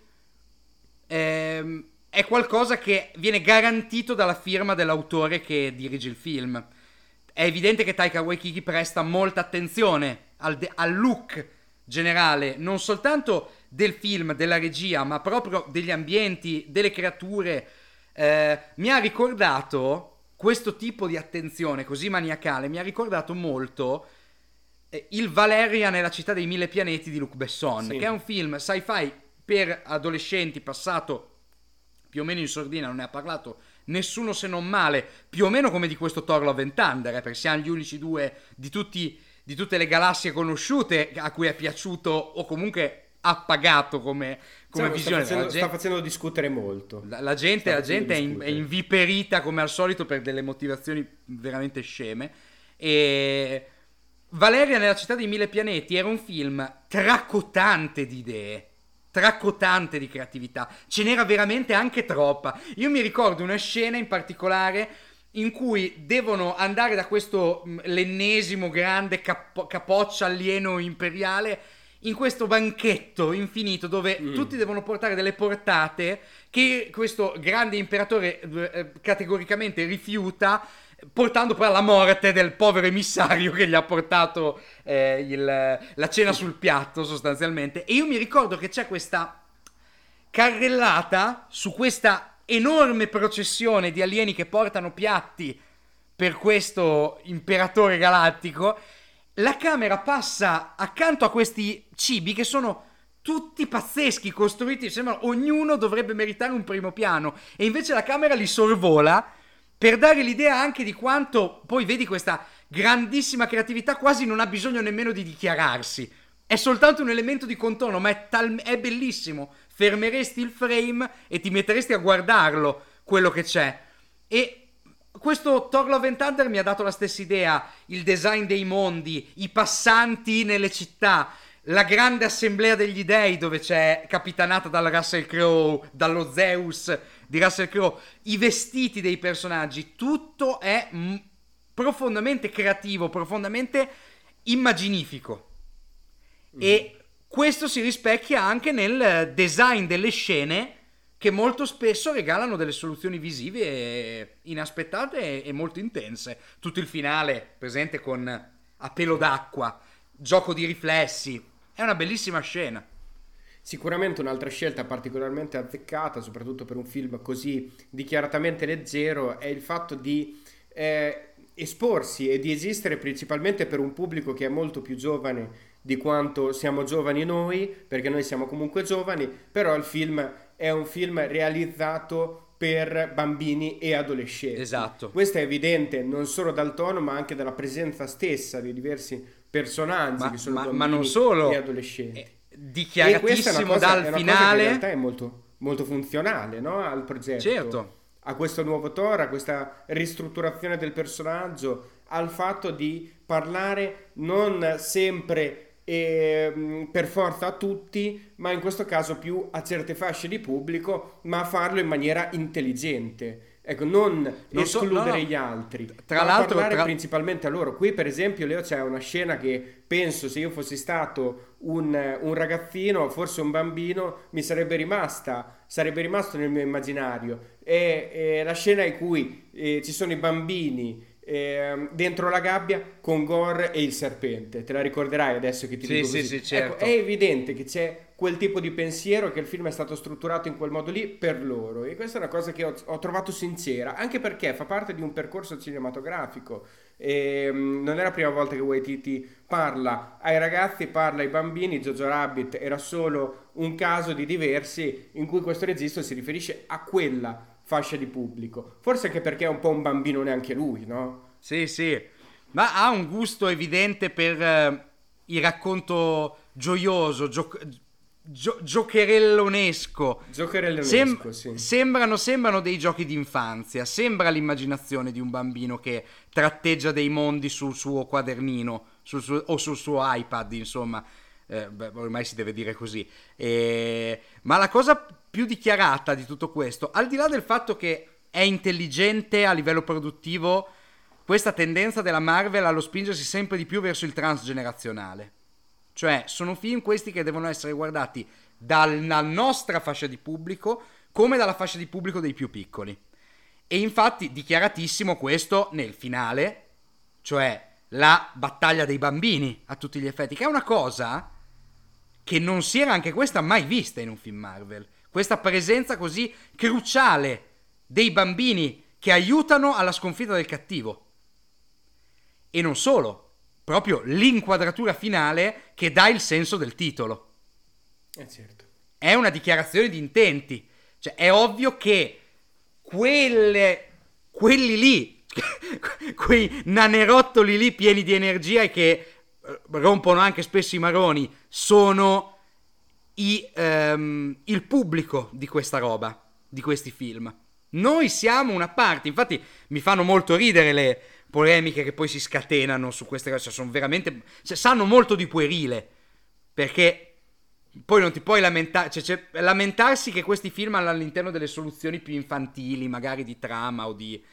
ehm, è qualcosa che viene garantito dalla firma dell'autore che dirige il film. È evidente che Taika Waititi presta molta attenzione al, de- al look generale, non soltanto del film, della regia, ma proprio degli ambienti, delle creature. Eh, mi ha ricordato questo tipo di attenzione così maniacale, mi ha ricordato molto eh, il Valeria nella città dei mille pianeti di Luc Besson, sì. che è un film sci-fi per adolescenti passato più o meno in sordina, non ne ha parlato nessuno se non male, più o meno come di questo Thor Love and Thunder, eh, perché siamo gli unici due di, tutti, di tutte le galassie conosciute a cui è piaciuto o comunque appagato come, come sì, visione. Sta facendo, gente, sta facendo, discutere molto. La, la gente, la gente è, in, è, inviperita come al solito per delle motivazioni veramente sceme. E Valeria nella città dei mille pianeti era un film tracotante di idee tracotante di creatività. Ce n'era veramente anche troppa. Io mi ricordo una scena in particolare in cui devono andare da questo mm, l'ennesimo grande capo- capoccia alieno imperiale in questo banchetto infinito dove mm. tutti devono portare delle portate che questo grande imperatore eh, categoricamente rifiuta portando poi alla morte del povero emissario che gli ha portato eh, il, la cena sul piatto sostanzialmente. E io mi ricordo che c'è questa carrellata su questa enorme processione di alieni che portano piatti per questo imperatore galattico. La camera passa accanto a questi cibi che sono tutti pazzeschi, costruiti, sembra ognuno dovrebbe meritare un primo piano e invece la camera li sorvola per dare l'idea anche di quanto poi vedi questa grandissima creatività quasi non ha bisogno nemmeno di dichiararsi. È soltanto un elemento di contorno, ma è, tal- è bellissimo. Fermeresti il frame e ti metteresti a guardarlo, quello che c'è. E questo Thor Love and Thunder mi ha dato la stessa idea, il design dei mondi, i passanti nelle città, la grande assemblea degli dei dove c'è capitanata dal Russell Crowe, dallo Zeus di Russell Crowe, i vestiti dei personaggi, tutto è m- profondamente creativo, profondamente immaginifico. Mm. E questo si rispecchia anche nel design delle scene che molto spesso regalano delle soluzioni visive inaspettate e molto intense. Tutto il finale presente con a pelo d'acqua, gioco di riflessi, è una bellissima scena. Sicuramente un'altra scelta particolarmente azzeccata, soprattutto per un film così dichiaratamente leggero, è il fatto di eh, esporsi e di esistere principalmente per un pubblico che è molto più giovane di quanto siamo giovani noi, perché noi siamo comunque giovani, però il film è un film realizzato per bambini e adolescenti. Esatto. Questo è evidente non solo dal tono, ma anche dalla presenza stessa di diversi personaggi ma, che sono ma, bambini ma non solo, e adolescenti. Eh, dichiaratissimo cosa, dal finale. in realtà è molto, molto funzionale no? al progetto. Certo. A questo nuovo Thor, a questa ristrutturazione del personaggio, al fatto di parlare non sempre e, per forza a tutti, ma in questo caso più a certe fasce di pubblico, ma farlo in maniera intelligente. Ecco, non, non escludere so, no, gli altri, tra ma l'altro, parlare tra... principalmente a loro. Qui, per esempio, Leo c'è una scena che penso se io fossi stato un, un, ragazzino, forse un bambino, mi sarebbe rimasta, sarebbe rimasto nel mio immaginario. È, è la scena in cui eh, ci sono i bambini eh, dentro la gabbia con Gore e il serpente. Te la ricorderai adesso che ti sì, dico sì. Sì, certo. ecco, è evidente che c'è quel tipo di pensiero che il film è stato strutturato in quel modo lì per loro e questa è una cosa che ho, ho trovato sincera, anche perché fa parte di un percorso cinematografico E, mm, non è la prima volta che Waititi parla ai ragazzi, parla ai bambini. Jojo Rabbit era solo un caso di diversi in cui questo registro si riferisce a quella fascia di pubblico. Forse anche perché è un po' un bambino neanche lui, no? Sì, sì, ma ha un gusto evidente per eh, il racconto gioioso, gio- gio- giocherellonesco. Giocherellonesco, Sem- sì. sembrano, sembrano dei giochi d'infanzia, sembra l'immaginazione di un bambino che tratteggia dei mondi sul suo quadernino sul suo- o sul suo iPad, insomma. Eh, beh, ormai si deve dire così. Eh, ma la cosa più dichiarata di tutto questo, al di là del fatto che è intelligente a livello produttivo, questa tendenza della Marvel allo spingersi sempre di più verso il transgenerazionale. Cioè, sono film questi che devono essere guardati dalla nostra fascia di pubblico come dalla fascia di pubblico dei più piccoli. E infatti dichiaratissimo questo nel finale, cioè la battaglia dei bambini a tutti gli effetti, che è una cosa che non si era anche questa mai vista in un film Marvel. Questa presenza così cruciale dei bambini che aiutano alla sconfitta del cattivo. E non solo, proprio l'inquadratura finale che dà il senso del titolo. Eh certo. È una dichiarazione di intenti. Cioè, è ovvio che quelle, quelli lì, quei nanerottoli lì pieni di energia e che rompono anche spesso i maroni, sono i, ehm, il pubblico di questa roba, di questi film. Noi siamo una parte, infatti mi fanno molto ridere le polemiche che poi si scatenano su queste cose, cioè sono veramente, cioè, sanno molto di puerile, perché poi non ti puoi lamentare, cioè, cioè, lamentarsi che questi film hanno all'interno delle soluzioni più infantili, magari di trama o di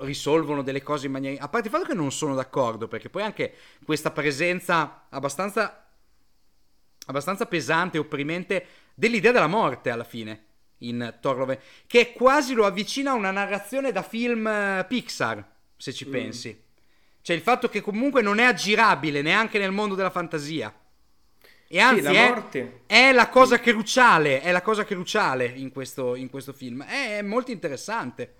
risolvono delle cose in maniera... A parte il fatto che non sono d'accordo, perché poi anche questa presenza abbastanza, abbastanza pesante opprimente dell'idea della morte alla fine in Thor Love, che quasi lo avvicina a una narrazione da film eh, Pixar, se ci pensi. Cioè il fatto che comunque non è aggirabile neanche nel mondo della fantasia. E anzi la è, morte- è la cosa cruciale, è la cosa cruciale in questo, in questo film. È, è molto interessante.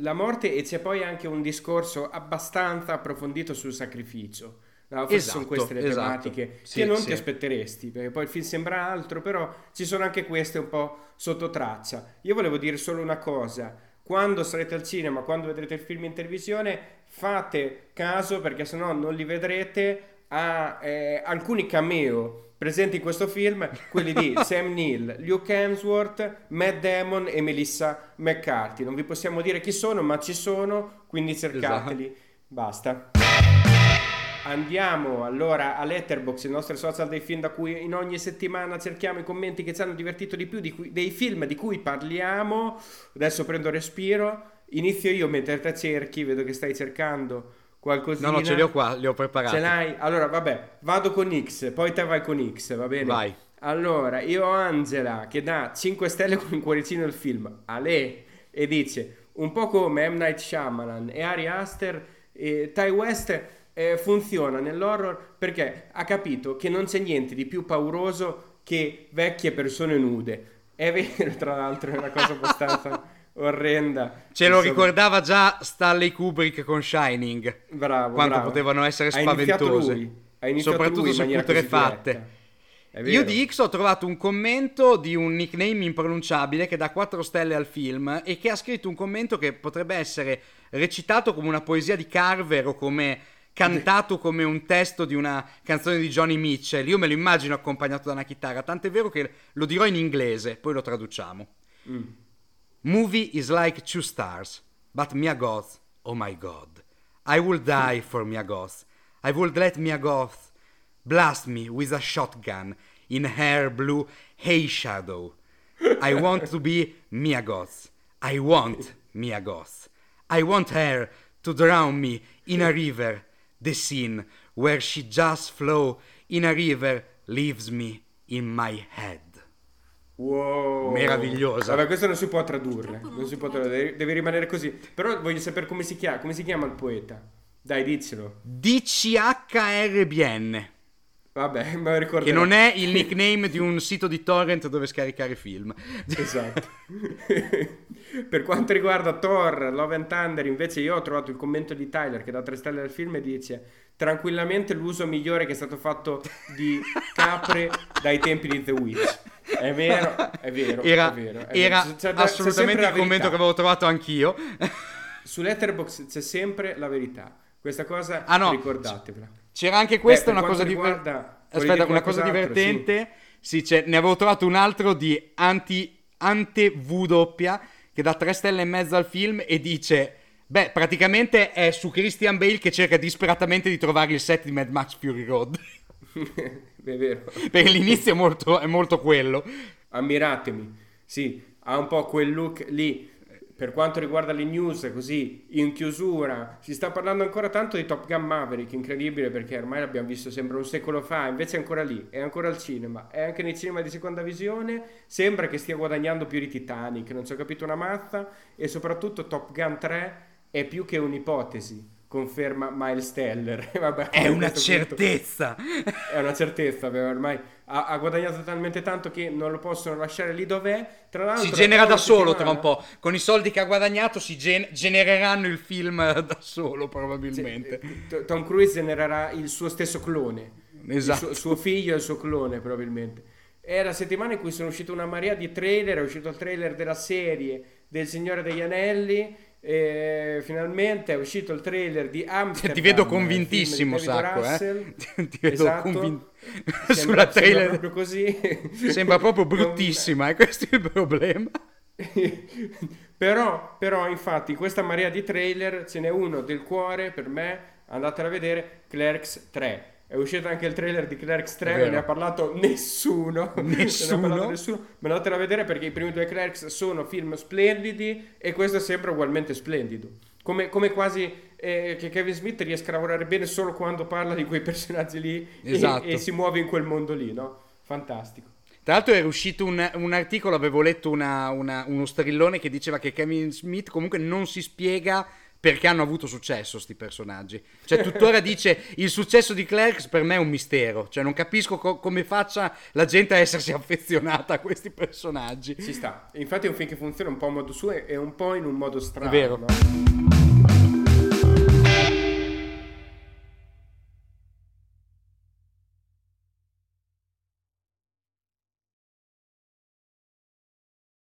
La morte e c'è poi anche un discorso abbastanza approfondito sul sacrificio. No, forse Esatto, sono queste le esatto. tematiche Sì, che non sì. ti aspetteresti, perché poi il film sembra altro, però ci sono anche queste un po' sotto traccia. Io volevo dire solo una cosa, quando sarete al cinema, quando vedrete il film in televisione, fate caso, perché sennò non li vedrete, a eh, alcuni cameo presenti in questo film, quelli di Sam Neill, Luke Hemsworth, Matt Damon e Melissa McCarthy. Non vi possiamo dire chi sono, ma ci sono, quindi cercateli. Esatto. Basta. Andiamo allora a Letterboxd, il nostro social dei film da cui in ogni settimana cerchiamo i commenti che ci hanno divertito di più di cui- dei film di cui parliamo. Adesso prendo respiro. Inizio io mentre te cerchi, vedo che stai cercando qualcosina. No, no, ce li ho qua, li ho Ce preparati. l'hai? Allora, vabbè, vado con X, poi te vai con X, va bene? Vai. Allora, io ho Angela che dà 5 stelle con un cuoricino al film, Ale, e dice, un po' come M. Night Shyamalan e Ari Aster, e Ty West eh, funziona nell'horror perché ha capito che non c'è niente di più pauroso che vecchie persone nude. È vero, tra l'altro, è una cosa abbastanza orrenda. Ce lo ricordava già Stanley Kubrick con Shining. Bravo, quanto bravo. potevano essere Ha iniziato spaventose. lui, ha iniziato Soprattutto su putrefatte. È Io di X ho trovato un commento di un nickname impronunciabile che dà 4 stelle al film e che ha scritto un commento che potrebbe essere recitato come una poesia di Carver o come cantato come un testo di una canzone di Johnny Mitchell. Io me lo immagino accompagnato da una chitarra, tant'è vero che lo dirò in inglese, poi lo traduciamo. Mm. Movie is like two stars, but Mia Goth, oh my god. I will die for Mia Goth. I would let Mia Goth blast me with a shotgun in her blue hay shadow. I want to be Mia Goth. I want Mia Goth. I want her to drown me in a river. The scene where she just flow in a river leaves me in my head. Wow. Meravigliosa. Vabbè, questo non si può tradurre. Non si può tradurre, deve, deve rimanere così. Però voglio sapere come si chiama, come si chiama il poeta. Dai, diccelo. DCHRBN. Vabbè, me ricordo. Che non è il nickname di un sito di torrent dove scaricare film. Esatto. per quanto riguarda Thor, Love and Thunder, invece io ho trovato il commento di Tyler che da 3 stelle del film e dice tranquillamente l'uso migliore che è stato fatto di capre dai tempi di The Witch. È vero, è vero. Era, è vero, è era vero. C'è- c'è assolutamente sempre il commento che avevo trovato anch'io. Su Letterboxd c'è sempre la verità. Questa cosa Ah, no. ricordatevela. C'era anche questa, Beh, una cosa riguarda- volevi Aspetta, una cosa divertente. Sì, c'è- ne avevo trovato un altro di anti, ante V che dà 3 stelle e mezza al film e dice. Beh, praticamente è su Christian Bale che cerca disperatamente di trovare il set di Mad Max Fury Road. è vero. Perché l'inizio è molto, è molto quello. Ammiratemi. Sì, ha un po' quel look lì. Per quanto riguarda le news, così in chiusura, si sta parlando ancora tanto di Top Gun Maverick, incredibile perché ormai l'abbiamo visto sembra un secolo fa, invece è ancora lì, è ancora al cinema, è anche nei cinema di seconda visione, sembra che stia guadagnando più di Titanic, non ci ho capito una mazza, e soprattutto Top Gun 3 è più che un'ipotesi, conferma Miles Teller. Vabbè, È una questo punto- certezza. è una certezza, beh, ormai ha, ha guadagnato talmente tanto che non lo possono lasciare lì dov'è. Tra l'altro, Si genera da solo tra un po'. Con i soldi che ha guadagnato si gen- genereranno il film da solo, probabilmente. T- Tom Cruise genererà il suo stesso clone. Esatto. Il suo, suo figlio e il suo clone, probabilmente. È la settimana in cui sono uscite una marea di trailer. È uscito il trailer della serie del Signore degli Anelli. E finalmente è uscito il trailer di Amsterdam. Ti vedo convintissimo, Sacco. Eh? Ti vedo Esatto. convin- Sembra- Sulla trailer. Sembra proprio così. Sembra proprio bruttissima, e questo è il problema. però, però, infatti, questa marea di trailer ce n'è uno del cuore per me. Andatela a vedere: Clerks 3. È uscito anche il trailer di Clerks 3, È non ne ha parlato nessuno. Nessuno? parlato nessuno. Ma andatela a vedere perché i primi due Clerks sono film splendidi e questo sembra ugualmente splendido. Come, come quasi eh, che Kevin Smith riesca a lavorare bene solo quando parla di quei personaggi lì e- Esatto. e, si muove in quel mondo lì, no? Fantastico. Tra l'altro era uscito un, un articolo, avevo letto una- una- uno strillone che diceva che Kevin Smith comunque non si spiega perché hanno avuto successo sti personaggi. Cioè tuttora dice il successo di Clerks per me è un mistero, cioè non capisco co- come faccia la gente a essersi affezionata a questi personaggi. Ci sta. Infatti è un film che funziona un po' a modo suo e un po' in un modo strano. È vero. no?